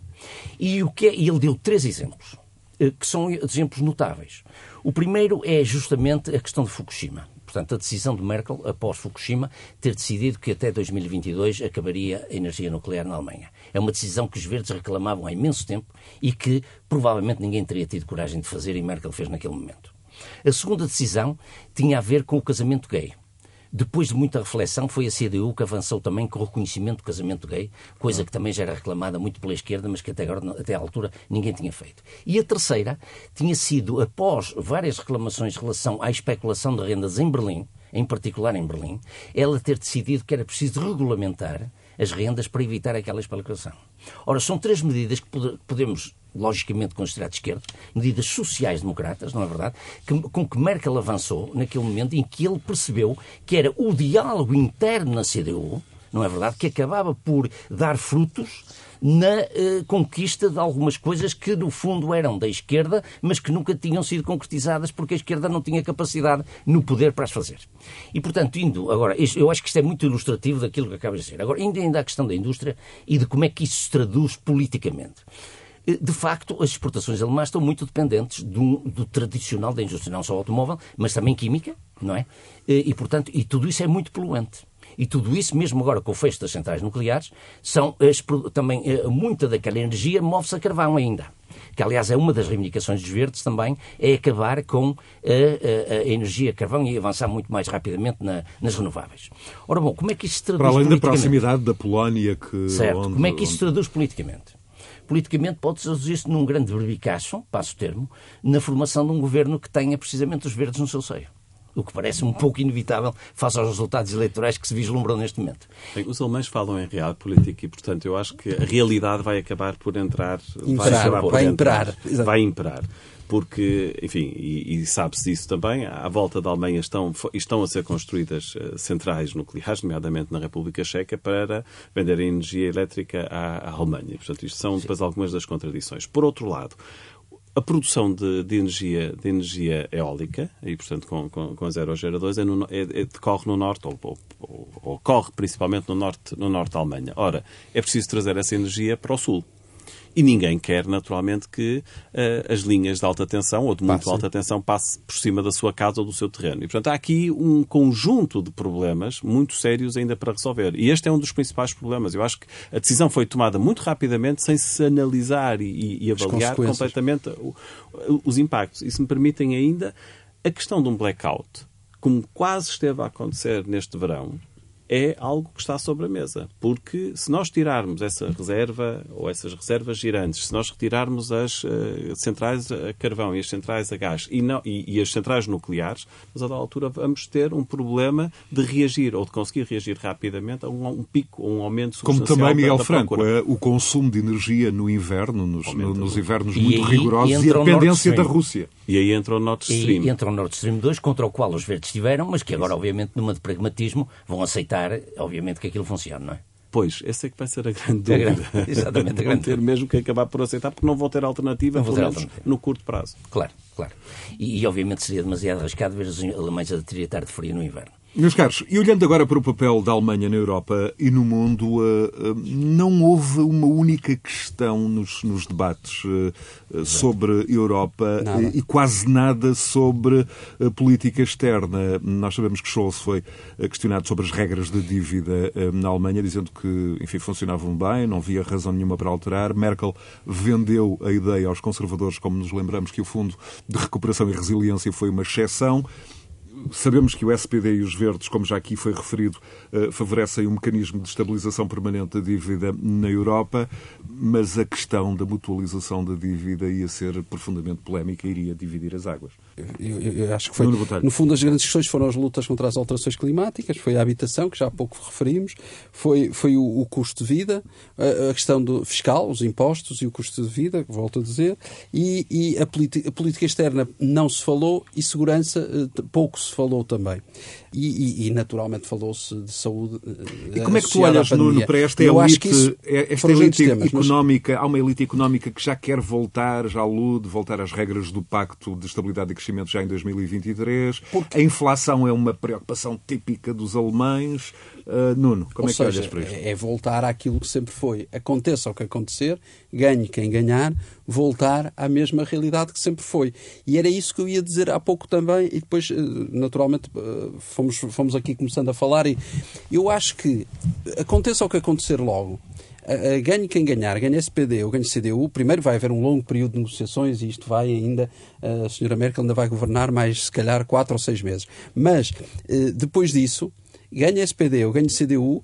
E, o que é, ele deu três exemplos, eh, que são exemplos notáveis. O primeiro é justamente a questão de Fukushima. Portanto, a decisão de Merkel, após Fukushima, ter decidido que até 2022 acabaria a energia nuclear na Alemanha. É uma decisão que os verdes reclamavam há imenso tempo e que provavelmente ninguém teria tido coragem de fazer e Merkel fez naquele momento. A segunda decisão tinha a ver com o casamento gay. Depois de muita reflexão, foi a CDU que avançou também com o reconhecimento do casamento gay, coisa que também já era reclamada muito pela esquerda, mas que até, agora, até à altura ninguém tinha feito. E a terceira tinha sido, após várias reclamações em relação à especulação de rendas em Berlim, em particular em Berlim, ela ter decidido que era preciso regulamentar as rendas para evitar aquela especulação. Ora, são três medidas que podemos, logicamente, considerar de esquerda, medidas sociais-democratas, não é verdade? Que, com que Merkel avançou naquele momento em que ele percebeu que era o diálogo interno na CDU, não é verdade? Que acabava por dar frutos na eh, conquista de algumas coisas que, no fundo, eram da esquerda, mas que nunca tinham sido concretizadas porque a esquerda não tinha capacidade no poder para as fazer. E, portanto, indo agora, eu acho que isto é muito ilustrativo daquilo que acaba de dizer. Agora, ainda, ainda a questão da indústria e de como é que isso se traduz politicamente. Eh, de facto, as exportações alemãs estão muito dependentes do, do, tradicional da indústria, não só automóvel, mas também química, não é? Eh, e, portanto, e tudo isso é muito poluente. E tudo isso, mesmo agora com o fecho das centrais nucleares, são as, também eh, muita daquela energia move-se a carvão ainda. Que, aliás, é uma das reivindicações dos verdes também, é acabar com a, a, a energia a carvão e avançar muito mais rapidamente na, nas renováveis. Ora bom, como é que isso se traduz Para além da proximidade da Polónia que... Certo, onde, como é que isso se traduz politicamente? Politicamente pode-se traduzir-se num grande verbicaço, passo o termo, na formação de um governo que tenha precisamente os verdes no seu seio o que parece um pouco inevitável face aos resultados eleitorais que se vislumbram neste momento. Bem, os alemães falam em real política e, portanto, eu acho que a realidade vai acabar por entrar. Imperar, vai, vai imperar. Vai imperar porque, enfim, e, e sabe-se disso também, à volta da Alemanha estão, estão a ser construídas eh, centrais nucleares, nomeadamente na República Checa, para vender energia elétrica à, à Alemanha. Portanto, isto são depois algumas das contradições. Por outro lado, a produção de, de, energia, de energia eólica, e portanto com, com, com as aerogeradores, é no, é, é, decorre no norte, ou, ou, ou, ocorre principalmente no norte, no norte da Alemanha. Ora, é preciso trazer essa energia para o sul. E ninguém quer, naturalmente, que uh, as linhas de alta tensão ou de muito Passe. alta tensão passem por cima da sua casa ou do seu terreno. E, portanto, há aqui um conjunto de problemas muito sérios ainda para resolver. E este é um dos principais problemas. Eu acho que a decisão foi tomada muito rapidamente, sem se analisar e, e avaliar completamente os impactos. E se me permitem ainda, a questão de um blackout, como quase esteve a acontecer neste verão, é algo que está sobre a mesa. Porque se nós tirarmos essa reserva ou essas reservas girantes, se nós retirarmos as uh, centrais a carvão e as centrais a gás e, não, e, e, as centrais nucleares, mas a da altura vamos ter um problema de reagir ou de conseguir reagir rapidamente a um, um pico ou um aumento substancial Como também, Miguel da, da Franco, é o consumo de energia no inverno, nos, no, nos invernos muito aí, rigorosos e, e a dependência da Rússia. E aí entra o Nord Stream. E entra o Nord Stream 2, contra o qual os verdes tiveram, mas que agora, obviamente, numa de pragmatismo, vão aceitar, obviamente, que aquilo funcione, não é? Pois, essa é que vai ser a grande dúvida. A grande, exatamente. A grande ter mesmo que acabar por aceitar, porque não vão ter alternativa, não pelo menos alternativa. no curto prazo. Claro, claro. E, e, obviamente seria demasiado arriscado ver os alemães a triatar de frio no inverno. Meus caros, e olhando agora para o papel da Alemanha na Europa e no mundo, eh, eh, não houve uma única questão nos, nos debates eh, sobre Europa Nada. e quase nada sobre política externa. Nós sabemos que Scholz foi questionado sobre as regras da dívida na Alemanha, dizendo que, enfim, funcionavam bem, não havia razão nenhuma para alterar. Merkel vendeu a ideia aos conservadores, como nos lembramos que o Fundo de Recuperação e Resiliência foi uma exceção. Sabemos que o SPD e os Verdes, como já aqui foi referido, eh, favorecem um mecanismo de estabilização permanente da dívida na Europa, mas a questão da mutualização da dívida ia ser profundamente polémica e iria dividir as águas. Eu, eu, acho que foi. No fundo, as grandes questões foram as lutas contra as alterações climáticas, foi a habitação, que já há pouco referimos, foi, foi o, o custo de vida, a, a, questão do fiscal, os impostos e o custo de vida, volto a dizer, e, e a, a política externa não se falou e segurança eh, pouco se falou também. E, e, e naturalmente falou-se de saúde. E como é que tu olhas, Nuno, para esta Eu elite, isso, esta elite temas, económica? Mas... Há uma elite económica que já quer voltar, já alude, voltar às regras do Pacto de Estabilidade e Crescimento já em 2023. Porque... A inflação é uma preocupação típica dos alemães. Uh, Nuno, como Ou é que seja, olhas para isto? É voltar àquilo que sempre foi. Aconteça o que acontecer, ganhe quem ganhar, voltar à mesma realidade que sempre foi. E era isso que eu ia dizer há pouco também, e depois, eh, naturalmente, eh, fomos, fomos aqui começando a falar, e eu acho que aconteça o que acontecer logo, ganhe quem ganhar, ganhe SPD ou ganhe CDU, primeiro vai haver um longo período de negociações e isto vai ainda, a senhora Merkel ainda vai governar mais, se calhar, quatro ou seis meses. Mas, depois disso, ganhe SPD ou ganhe CDU,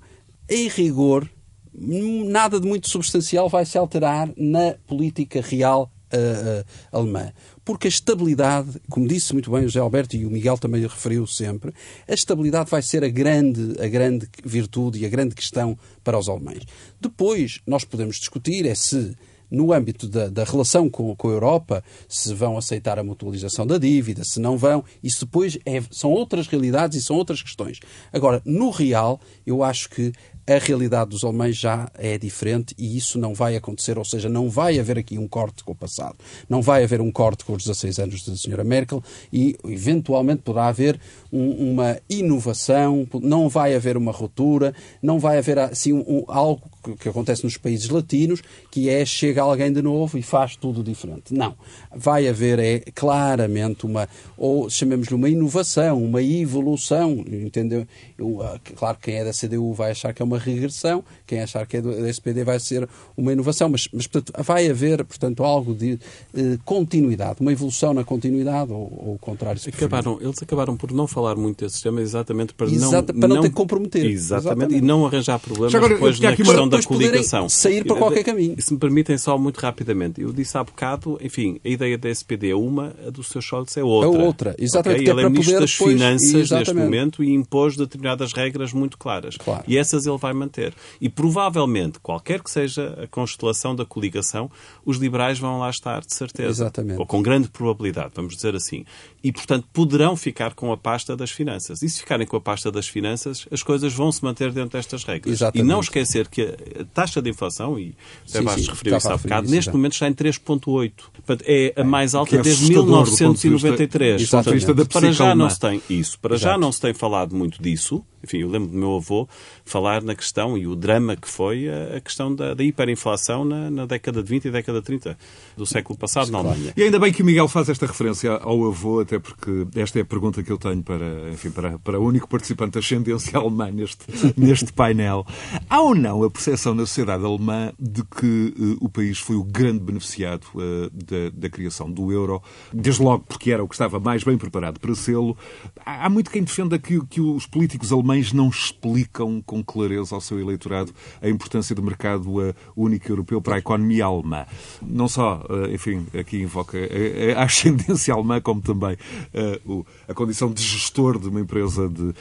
em rigor, nada de muito substancial vai se alterar na política real uh, uh, alemã. Porque a estabilidade, como disse muito bem o José Alberto e o Miguel também referiu sempre, a estabilidade vai ser a grande, a grande virtude e a grande questão para os alemães. Depois, nós podemos discutir é se no âmbito da, da relação com, com, a Europa, se vão aceitar a mutualização da dívida, se não vão, isso depois é, são outras realidades e são outras questões. Agora, no real, eu acho que a realidade dos alemães já é diferente e isso não vai acontecer, ou seja, não vai haver aqui um corte com o passado. Não vai haver um corte com os 16 anos da senhora Merkel e, eventualmente, poderá haver um, uma inovação, não vai haver uma ruptura, não vai haver assim um, algo que, que, acontece nos países latinos, que é chega alguém de novo e faz tudo diferente. Não. Vai haver é claramente uma, ou chamemos-lhe uma inovação, uma evolução, entendeu? Eu, ah, claro que quem é da CDU vai achar que é uma regressão, quem achar que é do SPD vai ser uma inovação, mas, mas portanto, vai haver, portanto, algo de eh, continuidade, uma evolução na continuidade ou, ou o contrário. Acabaram, eles acabaram por não falar muito desse tema exatamente para Exata, não... Para não, ter que comprometer. Exatamente, exatamente, e não arranjar problemas agora, depois na questão da coligação. Sair para qualquer caminho. E se me permitem só muito rapidamente, eu disse há bocado, enfim, a ideia da SPD é uma, a do Sr. Scholz é outra. É outra, exatamente. Okay? Ele é, é ministro das depois... Finanças exatamente. neste momento e impôs determinadas regras muito claras. Claro. E essas ele vai manter. E provavelmente, qualquer que seja a constelação da coligação, os liberais vão lá estar, de certeza. Exatamente. Ou com grande probabilidade, vamos dizer assim. E, portanto, poderão ficar com a pasta das finanças. E se ficarem com a pasta das finanças, as coisas vão se manter dentro destas regras. Exatamente. E não esquecer que a taxa de inflação, e o Bastos referiu isso há bocado, neste exatamente. momento está em 3,8. Portanto, é a mais alta é desde 1993. Do ponto de vista, para já não se tem isso. Para Exato. já não se tem falado muito disso. Enfim, eu lembro do meu avô falar na questão e o drama que foi a, a questão da, da hiperinflação na, na, década de 20 e década de 30 do século passado na Alemanha. E ainda bem que o Miguel faz esta referência ao avô, até porque esta é a pergunta que eu tenho para, enfim, para, para o único participante ascendência alemã neste, neste painel. Há ou não a percepção na sociedade alemã de que uh, o país foi o grande beneficiado uh, da, da criação do euro, desde logo porque era o que estava mais bem preparado para sê-lo? Há, há muito quem defenda que, que os políticos alemães alemães não explicam com clareza ao seu eleitorado a importância do mercado eh, único europeu para a economia alemã. Não só, eh, enfim, aqui invoca a ascendência alemã, como também eh, a condição de gestor de uma empresa de,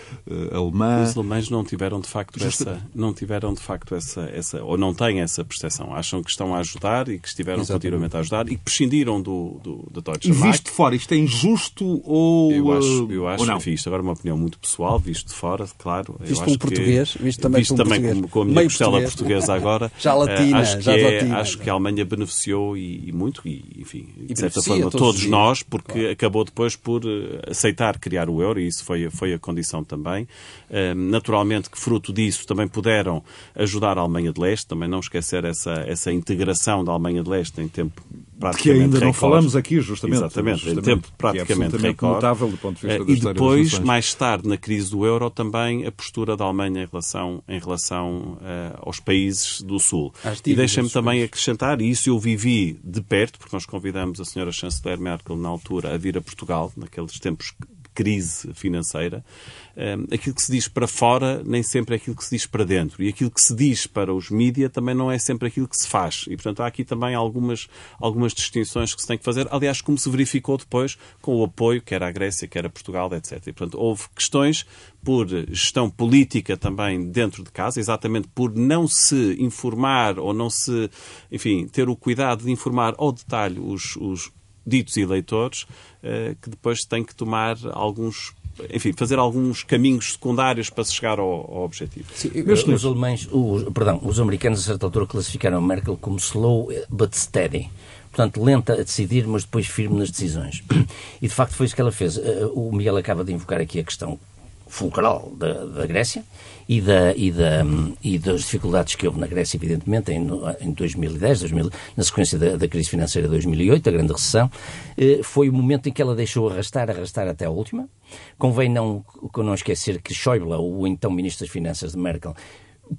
alemã. Os alemães não tiveram de facto essa, não tiveram de facto essa, essa, ou não têm essa percepção. Acham que estão a ajudar e que estiveram Exatamente. continuamente a ajudar e que prescindiram do, do, da Deutsche Mark. Visto de fora, isto é injusto ou... Eu acho, eu acho enfim, isto agora é uma opinião muito pessoal, visto de fora, claro. Visto como português, visto também, visto como, também português. com a minha Meio costela português. portuguesa agora. já latina, acho que já é, latina. Acho que a Alemanha beneficiou e, e muito, e, enfim, E de certa forma, todos os todos nós, porque Claro. acabou depois por eh, aceitar criar o euro, e isso foi, foi a condição também. Eh, naturalmente que fruto disso também puderam ajudar a Alemanha de Leste, também não esquecer essa, essa integração da Alemanha de Leste em tempo que ainda não falamos aqui, justamente. Exatamente, justamente, em tempo é praticamente recorde. notável do ponto de vista Eh, da E das depois, mais tarde, na crise do euro, também a postura da Alemanha em relação, em relação eh, aos países do Sul. E deixem-me também países. acrescentar, e isso eu vivi de perto, porque nós convidamos a senhora chanceler Merkel, na altura, a vir a Portugal, naqueles tempos crise financeira. Eh, aquilo que se diz para fora nem sempre é aquilo que se diz para dentro. E aquilo que se diz para os mídia também não é sempre aquilo que se faz. E, portanto, há aqui também algumas, algumas distinções que se tem que fazer. Aliás, como se verificou depois com o apoio, quer à Grécia, quer a Portugal, etc. E, portanto, houve questões por gestão política também dentro de casa, exatamente por não se informar ou não se, enfim, ter o cuidado de informar ao detalhe os, os ditos eleitores, eh, que depois têm que tomar alguns, enfim, fazer alguns caminhos secundários para se chegar ao, ao objetivo. Sim, eu- Os, os alemães, os, perdão, os americanos a certa altura classificaram Merkel como slow but steady. Portanto, lenta a decidir, mas depois firme nas decisões. E de facto foi isso que ela fez. Eh, O Miguel acaba de invocar aqui a questão fulcral da, da Grécia e, da, e, da, e das dificuldades que houve na Grécia, evidentemente, em, em 2010, 2000, na sequência da, da crise financeira de 2008, a grande recessão. Eh, Foi o momento em que ela deixou arrastar, arrastar até a última. Convém não, não esquecer que Schäuble, o então Ministro das Finanças de Merkel,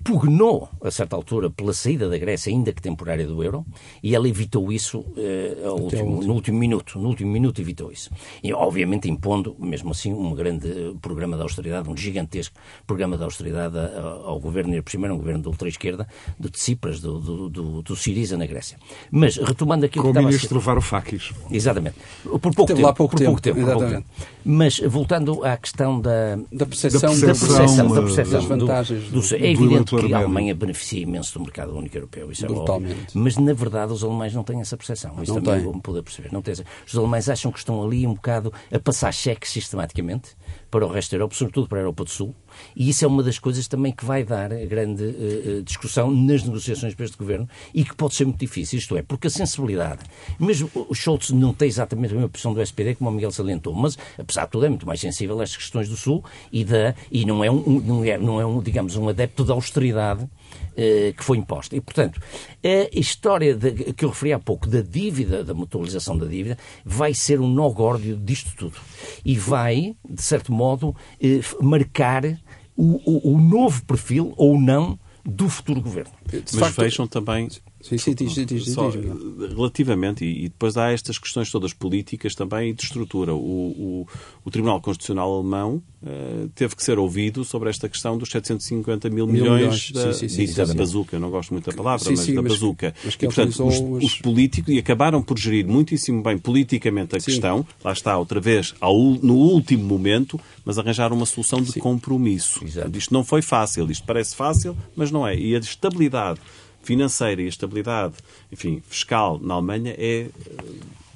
pugnou, a certa altura, pela saída da Grécia, ainda que temporária, do euro, e ela evitou isso eh, ao último- no último minuto. No último minuto evitou isso. E, obviamente, impondo, mesmo assim, um grande programa de austeridade, um gigantesco programa de austeridade ao governo, e primeiro um governo de ultra-esquerda, do Tsipras, do, do, do, do Siriza na Grécia. Mas, retomando aquilo Com que o estava a ministro Varoufakis. Exatamente. Por pouco Esteve tempo. lá pouco por pouco tempo, tempo. por pouco tempo. Mas, voltando à questão da, da percepção, Da da percepção, percepção, da percepção das do- vantagens do, do- é evidente eleitor que a. Alemanha beneficia imenso do mercado único europeu, isso é óbvio. Mas, na verdade, os alemães não têm essa percepção. Isso Não também vou-me poder perceber. Não têm Os alemães acham que estão ali um bocado a passar cheques sistematicamente para o resto da Europa, sobretudo para a Europa do Sul, e isso é uma das coisas também que vai dar grande eh, eh, discussão nas negociações para este governo e que pode ser muito difícil. Isto é, porque a sensibilidade, mesmo o Schultz não tem exatamente a mesma posição do SPD, como o Miguel salientou, mas apesar de tudo é muito mais sensível estas questões do Sul e, da, e não, é um, não, é, não é um, digamos, um adepto da austeridade que foi imposta. E, portanto, a história de- que eu referi há pouco da dívida, da mutualização da dívida, vai ser um nó górdio disto tudo. E vai, de certo modo, marcar o, o- o novo perfil ou não do futuro governo. De Mas facto- vejam também Sim, sim, diz, diz, diz, Só, relativamente, e, e depois há estas questões todas políticas também e de estrutura. O, o, o Tribunal Constitucional Alemão eh, teve que ser ouvido sobre esta questão dos 750 mil Mil milhões, milhões, da, sim, sim, dita bazuca. Eu não gosto muito da palavra, mas da mas- bazuca. mas que e, portanto, os, os- os políticos, e acabaram por gerir muitíssimo bem politicamente a questão, lá está, outra vez, ao, no último momento, mas arranjaram uma solução de compromisso. Exato. Isto não foi fácil, isto parece fácil, mas não é. E a estabilidade financeira e a estabilidade, enfim, fiscal na Alemanha é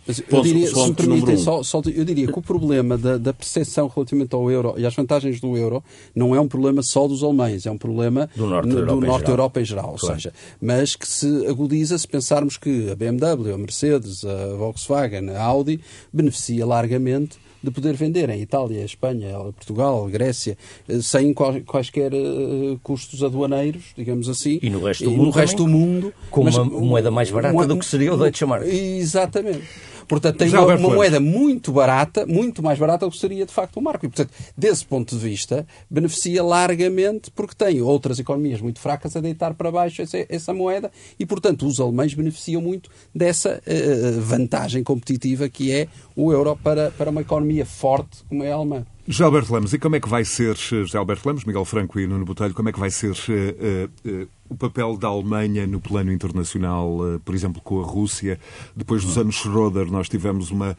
Mas eu Ponto- diria, se me permitem, um. só, só- eu diria que o problema da, da percepção relativamente ao euro e às vantagens do euro não é um problema só dos alemães, é um problema Do norte da Europa em norte geral. da Europa em geral. Ou Claro. seja, mas que se agudiza se pensarmos que a BMW, a Mercedes, a Volkswagen, a Audi beneficia largamente de poder vender em Itália, Espanha, Portugal, Grécia, eh, sem quaisquer eh, custos aduaneiros, digamos assim. E no resto do mundo resto do mundo. com mas- uma moeda mais barata uma- do que seria o Deutsche Mark. Exatamente. Portanto, tem uma, uma moeda muito barata, muito mais barata do que seria de facto o marco. E, portanto, desse ponto de vista, beneficia largamente porque tem outras economias muito fracas a deitar para baixo essa, essa moeda e, portanto, os alemães beneficiam muito dessa eh, vantagem competitiva que é o euro para, para uma economia forte como é a alemã. José Alberto Lemos, e como é que vai ser, José Alberto Lemos, Miguel Franco e Nuno Botelho, como é que vai ser eh, eh, eh, o papel da Alemanha no plano internacional, eh, por exemplo, com a Rússia? Depois dos anos Schroeder, nós tivemos uma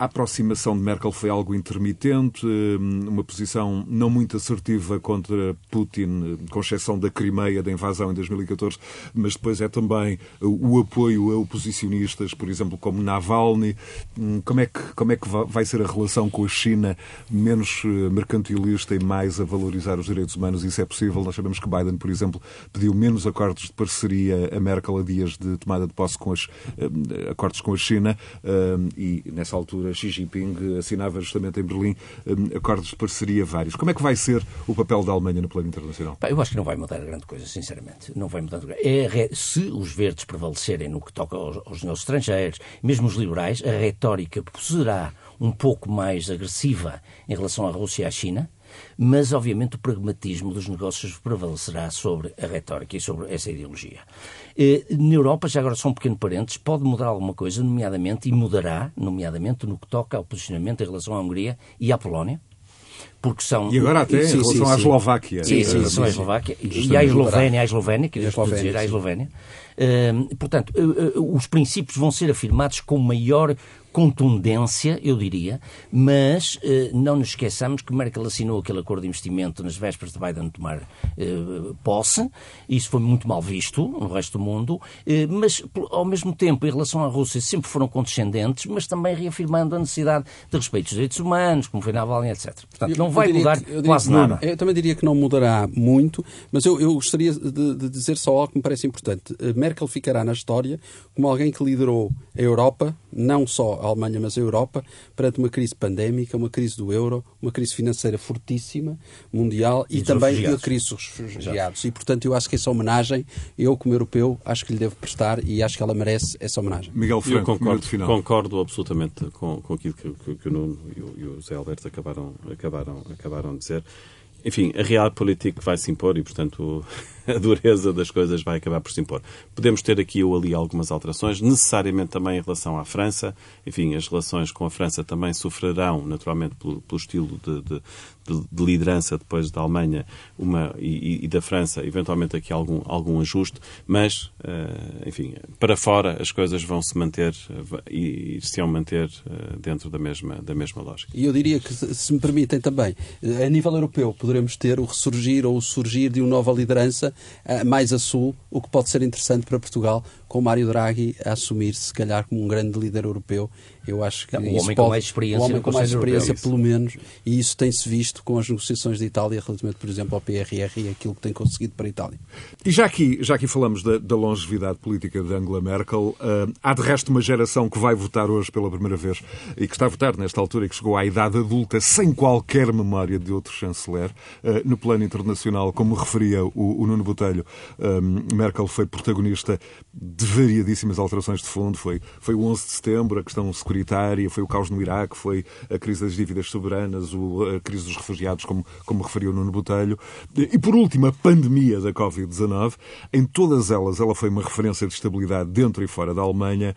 a aproximação de Merkel foi algo intermitente, uma posição não muito assertiva contra Putin, com exceção da Crimeia, da invasão em 2014, mas depois é também o apoio a oposicionistas, por exemplo, como Navalny. Hum, como é que, como é que vai ser a relação com a China menos eh, mercantilista e mais a valorizar os direitos humanos? Isso é possível? Nós sabemos que Biden, por exemplo, pediu menos acordos de parceria a Merkel a dias de tomada de posse com os eh, acordos com a China e, nessa altura, Xi Jinping assinava justamente em Berlim acordos de parceria vários. Como é que vai ser o papel da Alemanha no plano internacional? Eu acho que não vai mudar grande coisa, sinceramente. Não vai mudar. É, se os verdes prevalecerem no que toca aos, aos negócios estrangeiros, mesmo os liberais, a retórica será um pouco mais agressiva em relação à Rússia e à China mas obviamente o pragmatismo dos negócios prevalecerá sobre a retórica e sobre essa ideologia. Eh, na Europa, já agora só um pequeno parênteses, pode mudar alguma coisa, nomeadamente, e mudará, nomeadamente, no que toca ao posicionamento em relação à Hungria e à Polónia, porque são... E agora até sim, em relação sim, à Eslováquia. Sim, sim, sim, à Eslováquia. E à Eslovénia, à Eslovénia, queria dizer, à Eslovénia. Uh, portanto, uh, uh, os princípios vão ser afirmados com maior contundência, eu diria, mas eh, não nos esqueçamos que Merkel assinou aquele acordo de investimento nas vésperas de Biden tomar eh, posse. Isso foi muito mal visto no resto do mundo, eh, mas ao mesmo tempo, em relação à Rússia, sempre foram condescendentes, mas também reafirmando a necessidade de respeito dos direitos humanos, como foi na Navalny, etc. Portanto, não vai mudar que, quase que, nada. Eu também diria que não mudará muito, mas eu, eu gostaria de, de dizer só algo que me parece importante. Merkel ficará na história como alguém que liderou a Europa, não só a Alemanha, mas a Europa, perante uma crise pandémica, uma crise do euro, uma crise financeira fortíssima, mundial, e, e também a crise dos refugiados. E, portanto, eu acho que essa homenagem, eu, como europeu, acho que lhe devo prestar e acho que ela merece essa homenagem. Miguel Franco, eu concordo, final. concordo absolutamente com, com aquilo que, que, que o Nuno e o, e o José Alberto acabaram, acabaram, acabaram de dizer. Enfim, a real política vai se impor e, portanto, a dureza das coisas vai acabar por se impor. Podemos ter aqui ou ali algumas alterações, necessariamente também em relação à França. Enfim, as relações com a França também sofrerão, naturalmente, pelo, pelo estilo de, de, de, liderança depois da Alemanha uma, e, e, da França, eventualmente aqui algum, algum ajuste, mas, uh, enfim, para fora as coisas vão se manter uh, e, e se vão manter uh, dentro da mesma, da mesma lógica. E eu diria que, se me permitem também, a nível europeu, poderemos ter o ressurgir ou o surgir de uma nova liderança eh, mais a sul, o que pode ser interessante para Portugal, com Mário Draghi a assumir-se, se calhar, como um grande líder europeu. Eu acho que o homem pode, com mais experiência, o homem com mais experiência pelo menos, e isso tem-se visto com as negociações de Itália relativamente, por exemplo, ao PRR e aquilo que tem conseguido para a Itália. E já aqui, já aqui falamos da, da longevidade política de Angela Merkel, uh, há de resto uma geração que vai votar hoje pela primeira vez e que está a votar nesta altura e que chegou à idade adulta sem qualquer memória de outro chanceler. Uh, no plano internacional, como referia o, o Nuno Botelho, uh, Merkel foi protagonista de variadíssimas alterações de fundo. Foi, foi o 11 de setembro, a questão securitária, foi o caos no Iraque, foi a crise das dívidas soberanas, a crise dos refugiados, como, como referiu Nuno Botelho. E, por último, a pandemia da Covid-19. Em todas elas, ela foi uma referência de estabilidade dentro e fora da Alemanha,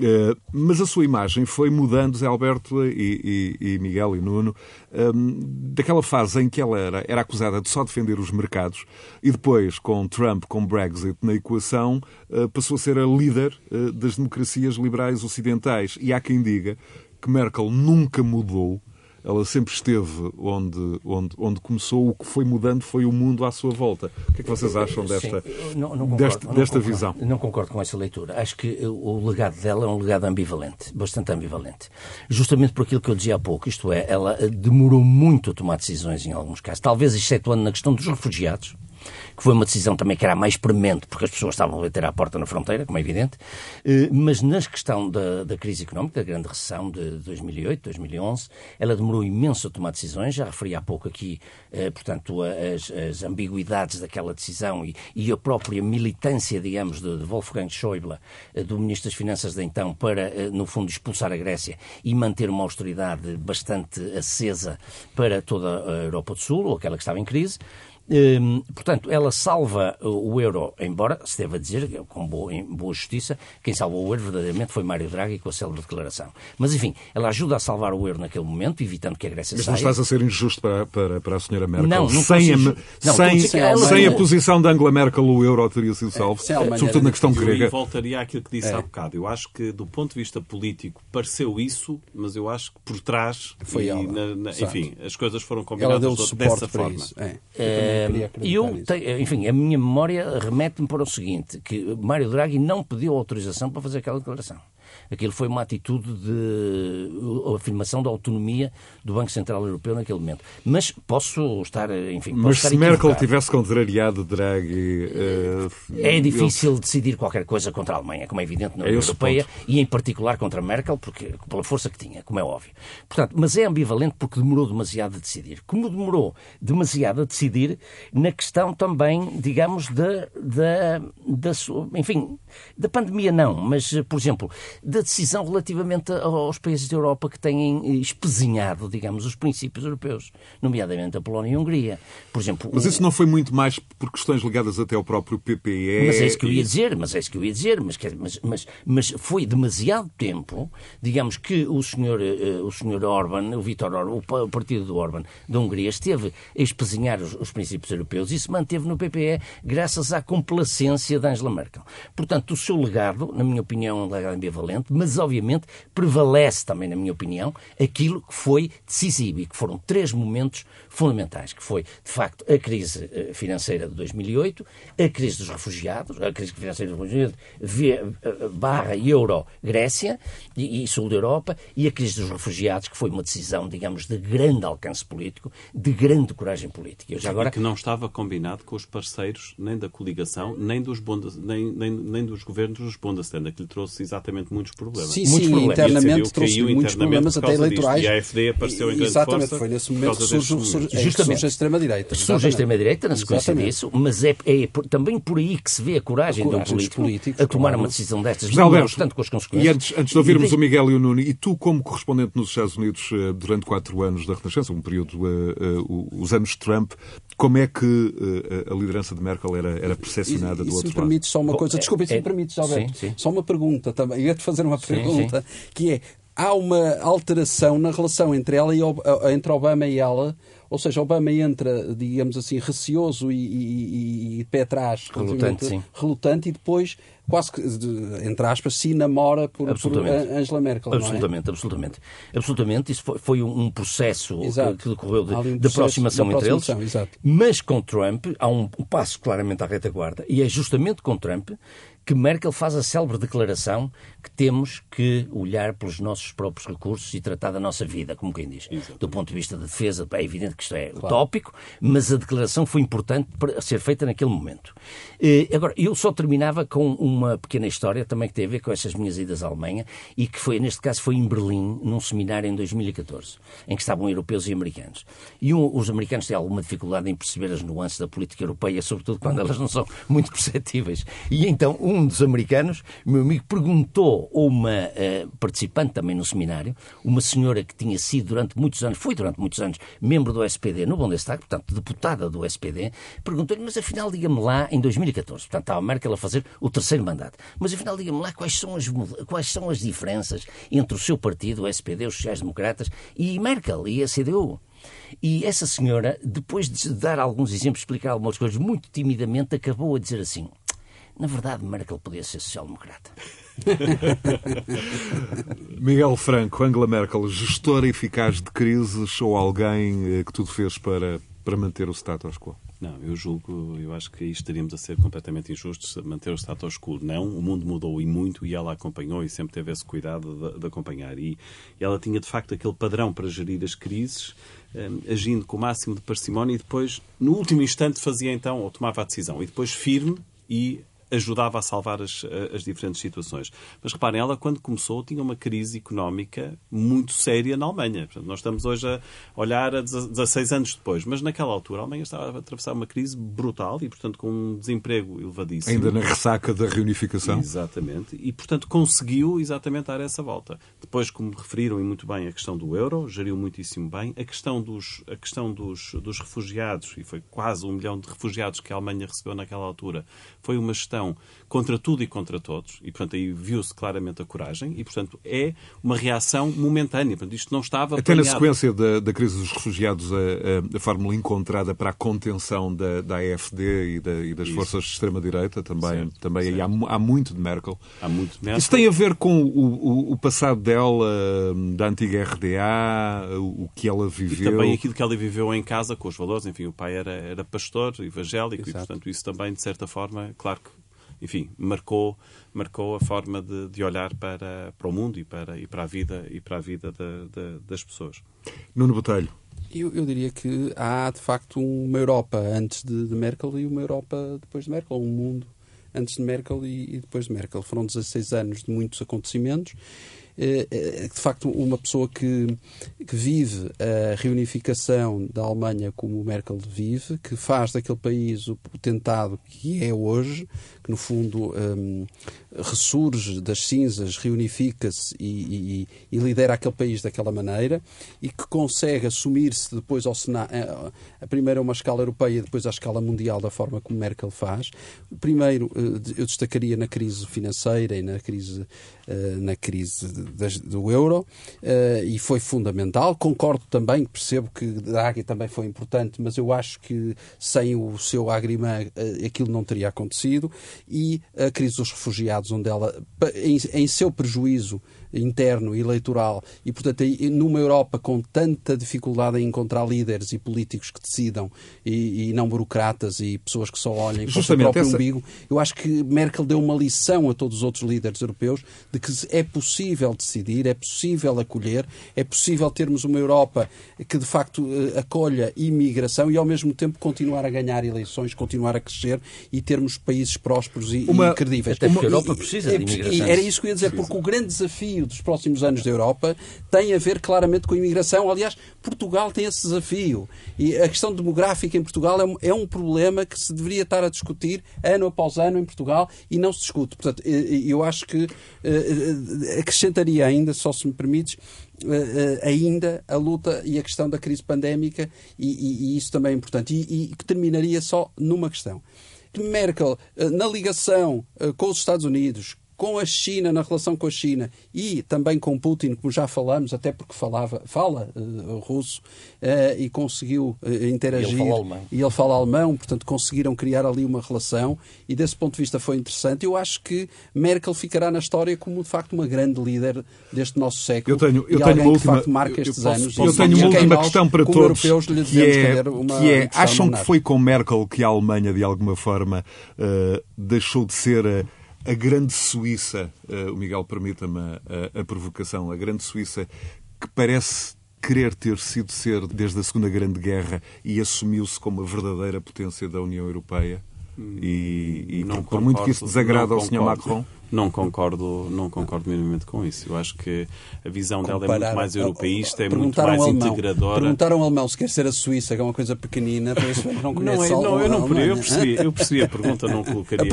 eh, mas a sua imagem foi mudando, Zé Alberto e, e, e Miguel e Nuno, ehm, daquela fase em que ela era, era acusada de só defender os mercados e depois, com Trump, com Brexit na equação, eh, passou a ser a líder eh, das democracias liberais ocidentais. E há quem diga que Merkel nunca mudou ela sempre esteve onde, onde, onde começou, o que foi mudando foi o mundo à sua volta. O que é que vocês acham desta, não, não concordo, desta, desta não visão? Não concordo com essa leitura. Acho que o legado dela é um legado ambivalente, bastante ambivalente. Justamente por aquilo que eu dizia há pouco, isto é, ela demorou muito a tomar decisões em alguns casos, talvez excetuando na questão dos refugiados, que foi uma decisão também que era mais premente, porque as pessoas estavam a bater à porta na fronteira, como é evidente, eh, mas na questão da, da crise económica, da grande recessão de 2008, 2011, ela demorou imenso a tomar decisões, já referi há pouco aqui, eh, portanto, as, as ambiguidades daquela decisão e, e, a própria militância, digamos, de, de Wolfgang Schäuble, eh, do Ministro das Finanças de então, para, no fundo, expulsar a Grécia e manter uma austeridade bastante acesa para toda a Europa do Sul, ou aquela que estava em crise. Hum, portanto, ela salva o euro, embora se deva dizer, com boa, em boa justiça, quem salvou o euro verdadeiramente foi Mário Draghi com a célebre declaração. Mas, enfim, ela ajuda a salvar o euro naquele momento, evitando que a Grécia Mas saia. Mas não estás a ser injusto para, para, para a senhora Merkel. Não, não sem, a, não, sem, sem a posição de Angela Merkel, o euro teria sido salvo, é, sobretudo na questão grega. Eu voltaria àquilo que disse é. há bocado. Eu acho que, do ponto de vista político, pareceu isso, mas eu acho que por trás, foi ela. Na, na, enfim, as coisas foram combinadas dessa forma. É. Eu, eu tenho, enfim, a minha memória remete-me para o seguinte, que Mário Draghi não pediu autorização para fazer aquela declaração. Aquilo foi uma atitude de afirmação da autonomia do Banco Central Europeu naquele momento. Mas posso estar, enfim, posso Mas estar se Merkel tivesse contrariado Draghi... Uh, é difícil eu... decidir qualquer coisa contra a Alemanha, como é evidente na União é Europeia, ponto. e em particular contra Merkel, porque, pela força que tinha, como é óbvio. Portanto, mas é ambivalente porque demorou demasiado a decidir. Como demorou demasiado a decidir na questão também, digamos, da, da, da enfim, da pandemia não, mas, por exemplo, da decisão relativamente aos países da Europa que têm espezinhado, digamos, os princípios europeus, nomeadamente a Polónia e a Hungria. Por exemplo, mas isso não foi muito mais por questões ligadas até ao próprio PPE? Mas é isso que eu ia dizer, mas é isso que eu ia dizer, mas, mas, mas, mas foi demasiado tempo, digamos, que o senhor, eh, o senhor Orban, o Vítor Orban, o partido do Orban da Hungria, esteve a espezinhar os, os princípios europeus e se manteve no PPE graças à complacência de Angela Merkel. Portanto, o seu legado, na minha opinião, é um legado ambivalente, mas obviamente prevalece também, na minha opinião, aquilo que foi decisivo e que foram três momentos fundamentais, que foi, de facto, a crise eh, financeira de 2008, a crise dos refugiados, a crise financeira dos refugiados, eh, barra euro Grécia e, e sul da Europa, e a crise dos refugiados, que foi uma decisão, digamos, de grande alcance político, de grande coragem política. Eu já agora... que não estava combinado com os parceiros nem da coligação, nem dos, bondes, nem, nem, nem dos governos dos Bundestag, que lhe trouxe exatamente muitos problemas. Sim, muitos sim, problemas. internamente trouxe muitos problemas, até eleitorais. Disto. E a AFD apareceu em grande Exatamente, força foi nesse momento que surge, surge, é, Justamente. surge a extrema-direita. Surge a extrema-direita na sequência exatamente. disso, mas é, é por, também por aí que se vê a coragem, a coragem de um político a tomar claro. uma decisão destas, José Alberto, obstante com as consequências. E antes, antes de ouvirmos e o Miguel e o Nuno, e tu como correspondente nos Estados Unidos eh, durante quatro anos da Renascença, um período, uh, uh, os anos de Trump, como é que uh, a liderança de Merkel era, era percepcionada do outro lado? Se me permites só uma coisa, desculpa, se me permites, Alberto, sim, sim. só uma pergunta também, ia-te fazer uma pergunta, sim, que é, há uma alteração na relação entre ela e entre Obama e ela ou seja, Obama entra, digamos assim, receoso e, e, e pé atrás, relutante, relutante, e depois, quase que, entre aspas, se namora por, por Angela Merkel. Absolutamente, é? absolutamente. Absolutamente. Isso foi, foi um processo que, que, decorreu de, um de aproximação entre eles. Exato. Mas com Trump há um passo claramente à retaguarda. E é justamente com Trump que Merkel faz a célebre declaração que temos que olhar pelos nossos próprios recursos e tratar da nossa vida, como quem diz. Exatamente. Do ponto de vista da de defesa, é evidente que isto é claro. utópico, mas a declaração foi importante para ser feita naquele momento. Eh, agora, eu só terminava com uma pequena história também que tem a ver com essas minhas idas à Alemanha e que foi, neste caso, foi em Berlim, num seminário em 2014, em que estavam europeus e americanos. E um, os americanos têm alguma dificuldade em perceber as nuances da política europeia, sobretudo quando elas não são muito perceptíveis. E então, um um dos americanos, meu amigo, perguntou a uma uh, participante também no seminário, uma senhora que tinha sido durante muitos anos, foi durante muitos anos, membro do SPD no Bundestag, portanto, deputada do SPD, perguntou-lhe, mas afinal, diga-me lá, em 2014, portanto, estava Merkel a fazer o terceiro mandato, mas afinal, diga-me lá quais são, as, quais são as diferenças entre o seu partido, o SPD, os sociais-democratas, e Merkel e a CDU. E essa senhora, depois de dar alguns exemplos, explicar algumas coisas, muito timidamente acabou a dizer assim: na verdade, Merkel podia ser social-democrata. Miguel Franco, Angela Merkel, gestora eficaz de crises ou alguém eh, que tudo fez para, para manter o status quo? Não, eu julgo, eu acho que aí estaríamos a ser completamente injustos manter o status quo. Não, o mundo mudou e muito e ela acompanhou e sempre teve esse cuidado de, de acompanhar. E, e, ela tinha de facto aquele padrão para gerir as crises, um, eh, agindo com o máximo de parcimónia e depois, no último instante, fazia então ou tomava a decisão. E depois firme e ajudava a salvar as, as diferentes situações. Mas reparem, ela quando começou tinha uma crise económica muito séria na Alemanha. Portanto, nós estamos hoje a olhar a 16 anos depois, mas naquela altura a Alemanha estava a atravessar uma crise brutal e, portanto, com um desemprego elevadíssimo. Ainda na ressaca da reunificação. Exatamente. E, portanto, conseguiu exatamente dar essa volta. Depois, como referiram e muito bem, a questão do euro, geriu muitíssimo bem. A questão dos, a questão dos, dos refugiados, e foi quase um milhão de refugiados que a Alemanha recebeu naquela altura, foi uma gestão contra tudo e contra todos. E, portanto, aí viu-se claramente a coragem. E, portanto, é uma reação momentânea. Portanto, isto não estava Até planeado. na sequência da, da crise dos refugiados, a, a, fórmula encontrada para a contenção da, da AFD e, da, e das Isso. forças de extrema-direita também, certo, também certo. Há, há, muito de Merkel. Há muito de Merkel. Isso tem a ver com o, o, o passado dela, da antiga RDA, o, o, que ela viveu. E também aquilo que ela viveu em casa, com os valores. Enfim, o pai era, era pastor, evangélico, Exato. e, portanto, isso também, de certa forma, claro que enfim, marcou, marcou a forma de, de olhar para, para o mundo e para, e para a vida, e para a vida de, de, das pessoas. Nuno Botelho. Eu, eu, diria que há, de facto, uma Europa antes de, de, Merkel e uma Europa depois de Merkel, um mundo antes de Merkel e, e depois de Merkel. Foram 16 anos de muitos acontecimentos é, é, de facto uma pessoa que, que vive a reunificação da Alemanha como Merkel vive, que faz daquele país o potentado que é hoje, que no fundo um, ressurge das cinzas, reunifica-se e, e, e, lidera aquele país daquela maneira e que consegue assumir-se depois ao Senado, eh, a primeira uma escala europeia depois à escala mundial da forma como Merkel faz. Primeiro, eh, eu destacaria na crise financeira e na crise, eh, na crise do euro e foi fundamental. Concordo também, percebo que Draghi também foi importante, mas eu acho que sem o seu agrimã aquilo não teria acontecido e a crise dos refugiados, onde ela, em, em seu prejuízo, interno eleitoral e, portanto, numa Europa com tanta dificuldade em encontrar líderes e políticos que decidam e, e não burocratas e pessoas que só olhem para o seu próprio essa... umbigo, eu acho que Merkel deu uma lição a todos os outros líderes europeus de que é possível decidir, é possível acolher, é possível termos uma Europa que de facto eh, acolha imigração e ao mesmo tempo continuar a ganhar eleições, continuar a crescer e termos países prósperos e, uma... e credíveis. Até porque a Europa precisa de imigração. Era isso que eu ia dizer, porque o grande desafio dos próximos anos da Europa tem a ver claramente com a imigração. Aliás, Portugal tem esse desafio. E a questão demográfica em Portugal é um, é um problema que se deveria estar a discutir ano após ano em Portugal e não se discute. Portanto, eu acho que eh, acrescentaria ainda, só se me permites, Uh, ainda a luta e a questão da crise pandémica, e, e, e isso também é importante. E, e terminaria só numa questão. Merkel, na ligação com os Estados Unidos, com a China, na relação com a China e também com Putin, como já falamos, até porque falava, fala uh, russo uh, e conseguiu uh, interagir. E ele, fala e ele fala alemão, portanto conseguiram criar ali uma relação e desse ponto de vista foi interessante. Eu acho que Merkel ficará na história como de facto uma grande líder deste nosso século. Eu tenho, eu e tenho uma última, que, de facto marca estes eu, eu anos. Eu tenho uma última questão para todos, que é, que é acham que foi com Merkel que a Alemanha de alguma forma deixou de ser a grande Suíça, uh, o Miguel permita-me a, a, provocação, a grande Suíça que parece querer ter sido ser desde a Segunda Grande Guerra e assumiu-se como a verdadeira potência da União Europeia? E, e não por muito que isso desagrada ao Sr. Macron? Não concordo, não concordo minimamente com isso. Eu acho que a visão dela é muito mais europeísta, é muito mais alemão, integradora. Perguntaram ao alemão se quer ser a Suíça, que é uma coisa pequenina, por isso não conhece não, é, não, eu não eu percebi, eu percebi a pergunta, não colocaria,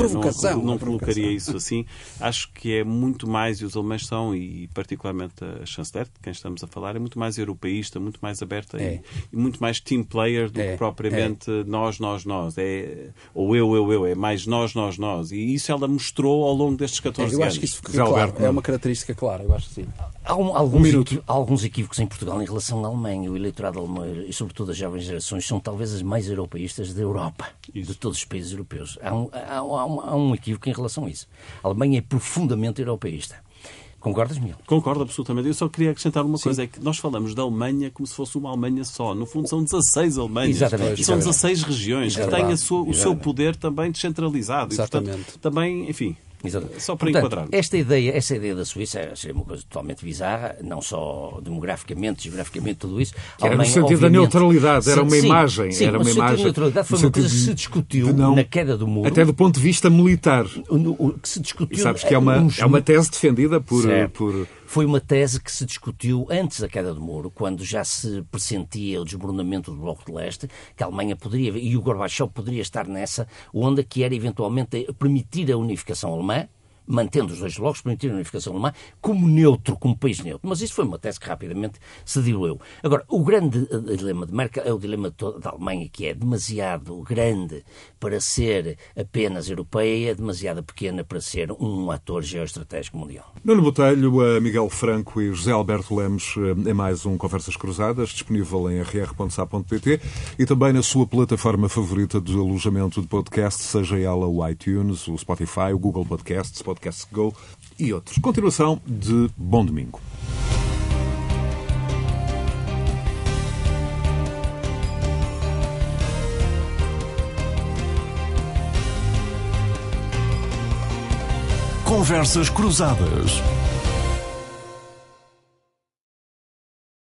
não, não colocaria isso assim. Acho que é muito mais, e os alemães são, e particularmente a chanceler, de quem estamos a falar, é muito mais europeísta, muito mais aberta é. e, e, muito mais team player do é. que propriamente é. nós, nós, nós. É, ou eu, eu, eu. É mais nós, nós, nós. E isso ela mostrou ao longo destes 14 é, eu acho que isso claro. É uma característica clara, eu acho que sim. Há, um, alguns, um há alguns equívocos em Portugal em relação à Alemanha. O eleitorado alemão e, sobretudo, as jovens gerações são talvez as mais europeístas da Europa, isso. de todos os países europeus. Há um, há, há, um, há um equívoco em relação a isso. A Alemanha é profundamente europeísta. Concordas, Miguel? Concordo absolutamente. Eu só queria acrescentar uma Sim. coisa: é que nós falamos da Alemanha como se fosse uma Alemanha só. No fundo, são 16 Alemanhas. Exatamente. E são 16 regiões que têm sua, o seu poder também descentralizado. Exatamente. E, portanto, também, enfim, Exatamente. Só para Portanto, enquadrar. Esta ideia, essa ideia da Suíça seria uma coisa totalmente bizarra, não só demograficamente, geograficamente, tudo isso. Que era no sentido da neutralidade, era uma sim, imagem. Sim, era uma imagem. da neutralidade foi uma coisa que se discutiu não- na queda do muro. Até do ponto de vista militar. no- o que se discutiu. E sabes que é uma, é uma tese defendida por, por Foi uma tese que se discutiu antes da queda do muro, quando já se pressentia o desmoronamento do Bloco de Leste, que a Alemanha poderia, e o Gorbachev poderia estar nessa onda que era eventualmente permitir a unificação alemã, mantendo os dois blocos, permitir a unificação alemã como neutro, como país neutro. Mas isso foi uma tese que rapidamente se diluiu. Agora, o grande eh, dilema de Merkel é o dilema da Alemanha, que é demasiado grande para ser apenas europeia, é demasiado pequena para ser um ator geoestratégico mundial. Nuno Botelho, a Miguel Franco e José Alberto Lemos é mais um Conversas Cruzadas, disponível em rr.sa.pt e também na sua plataforma favorita de alojamento de podcast, seja ela o iTunes, o Spotify, o Google Podcasts, Podcast Go e outros. Continuação de Bom Domingo. Conversas Cruzadas.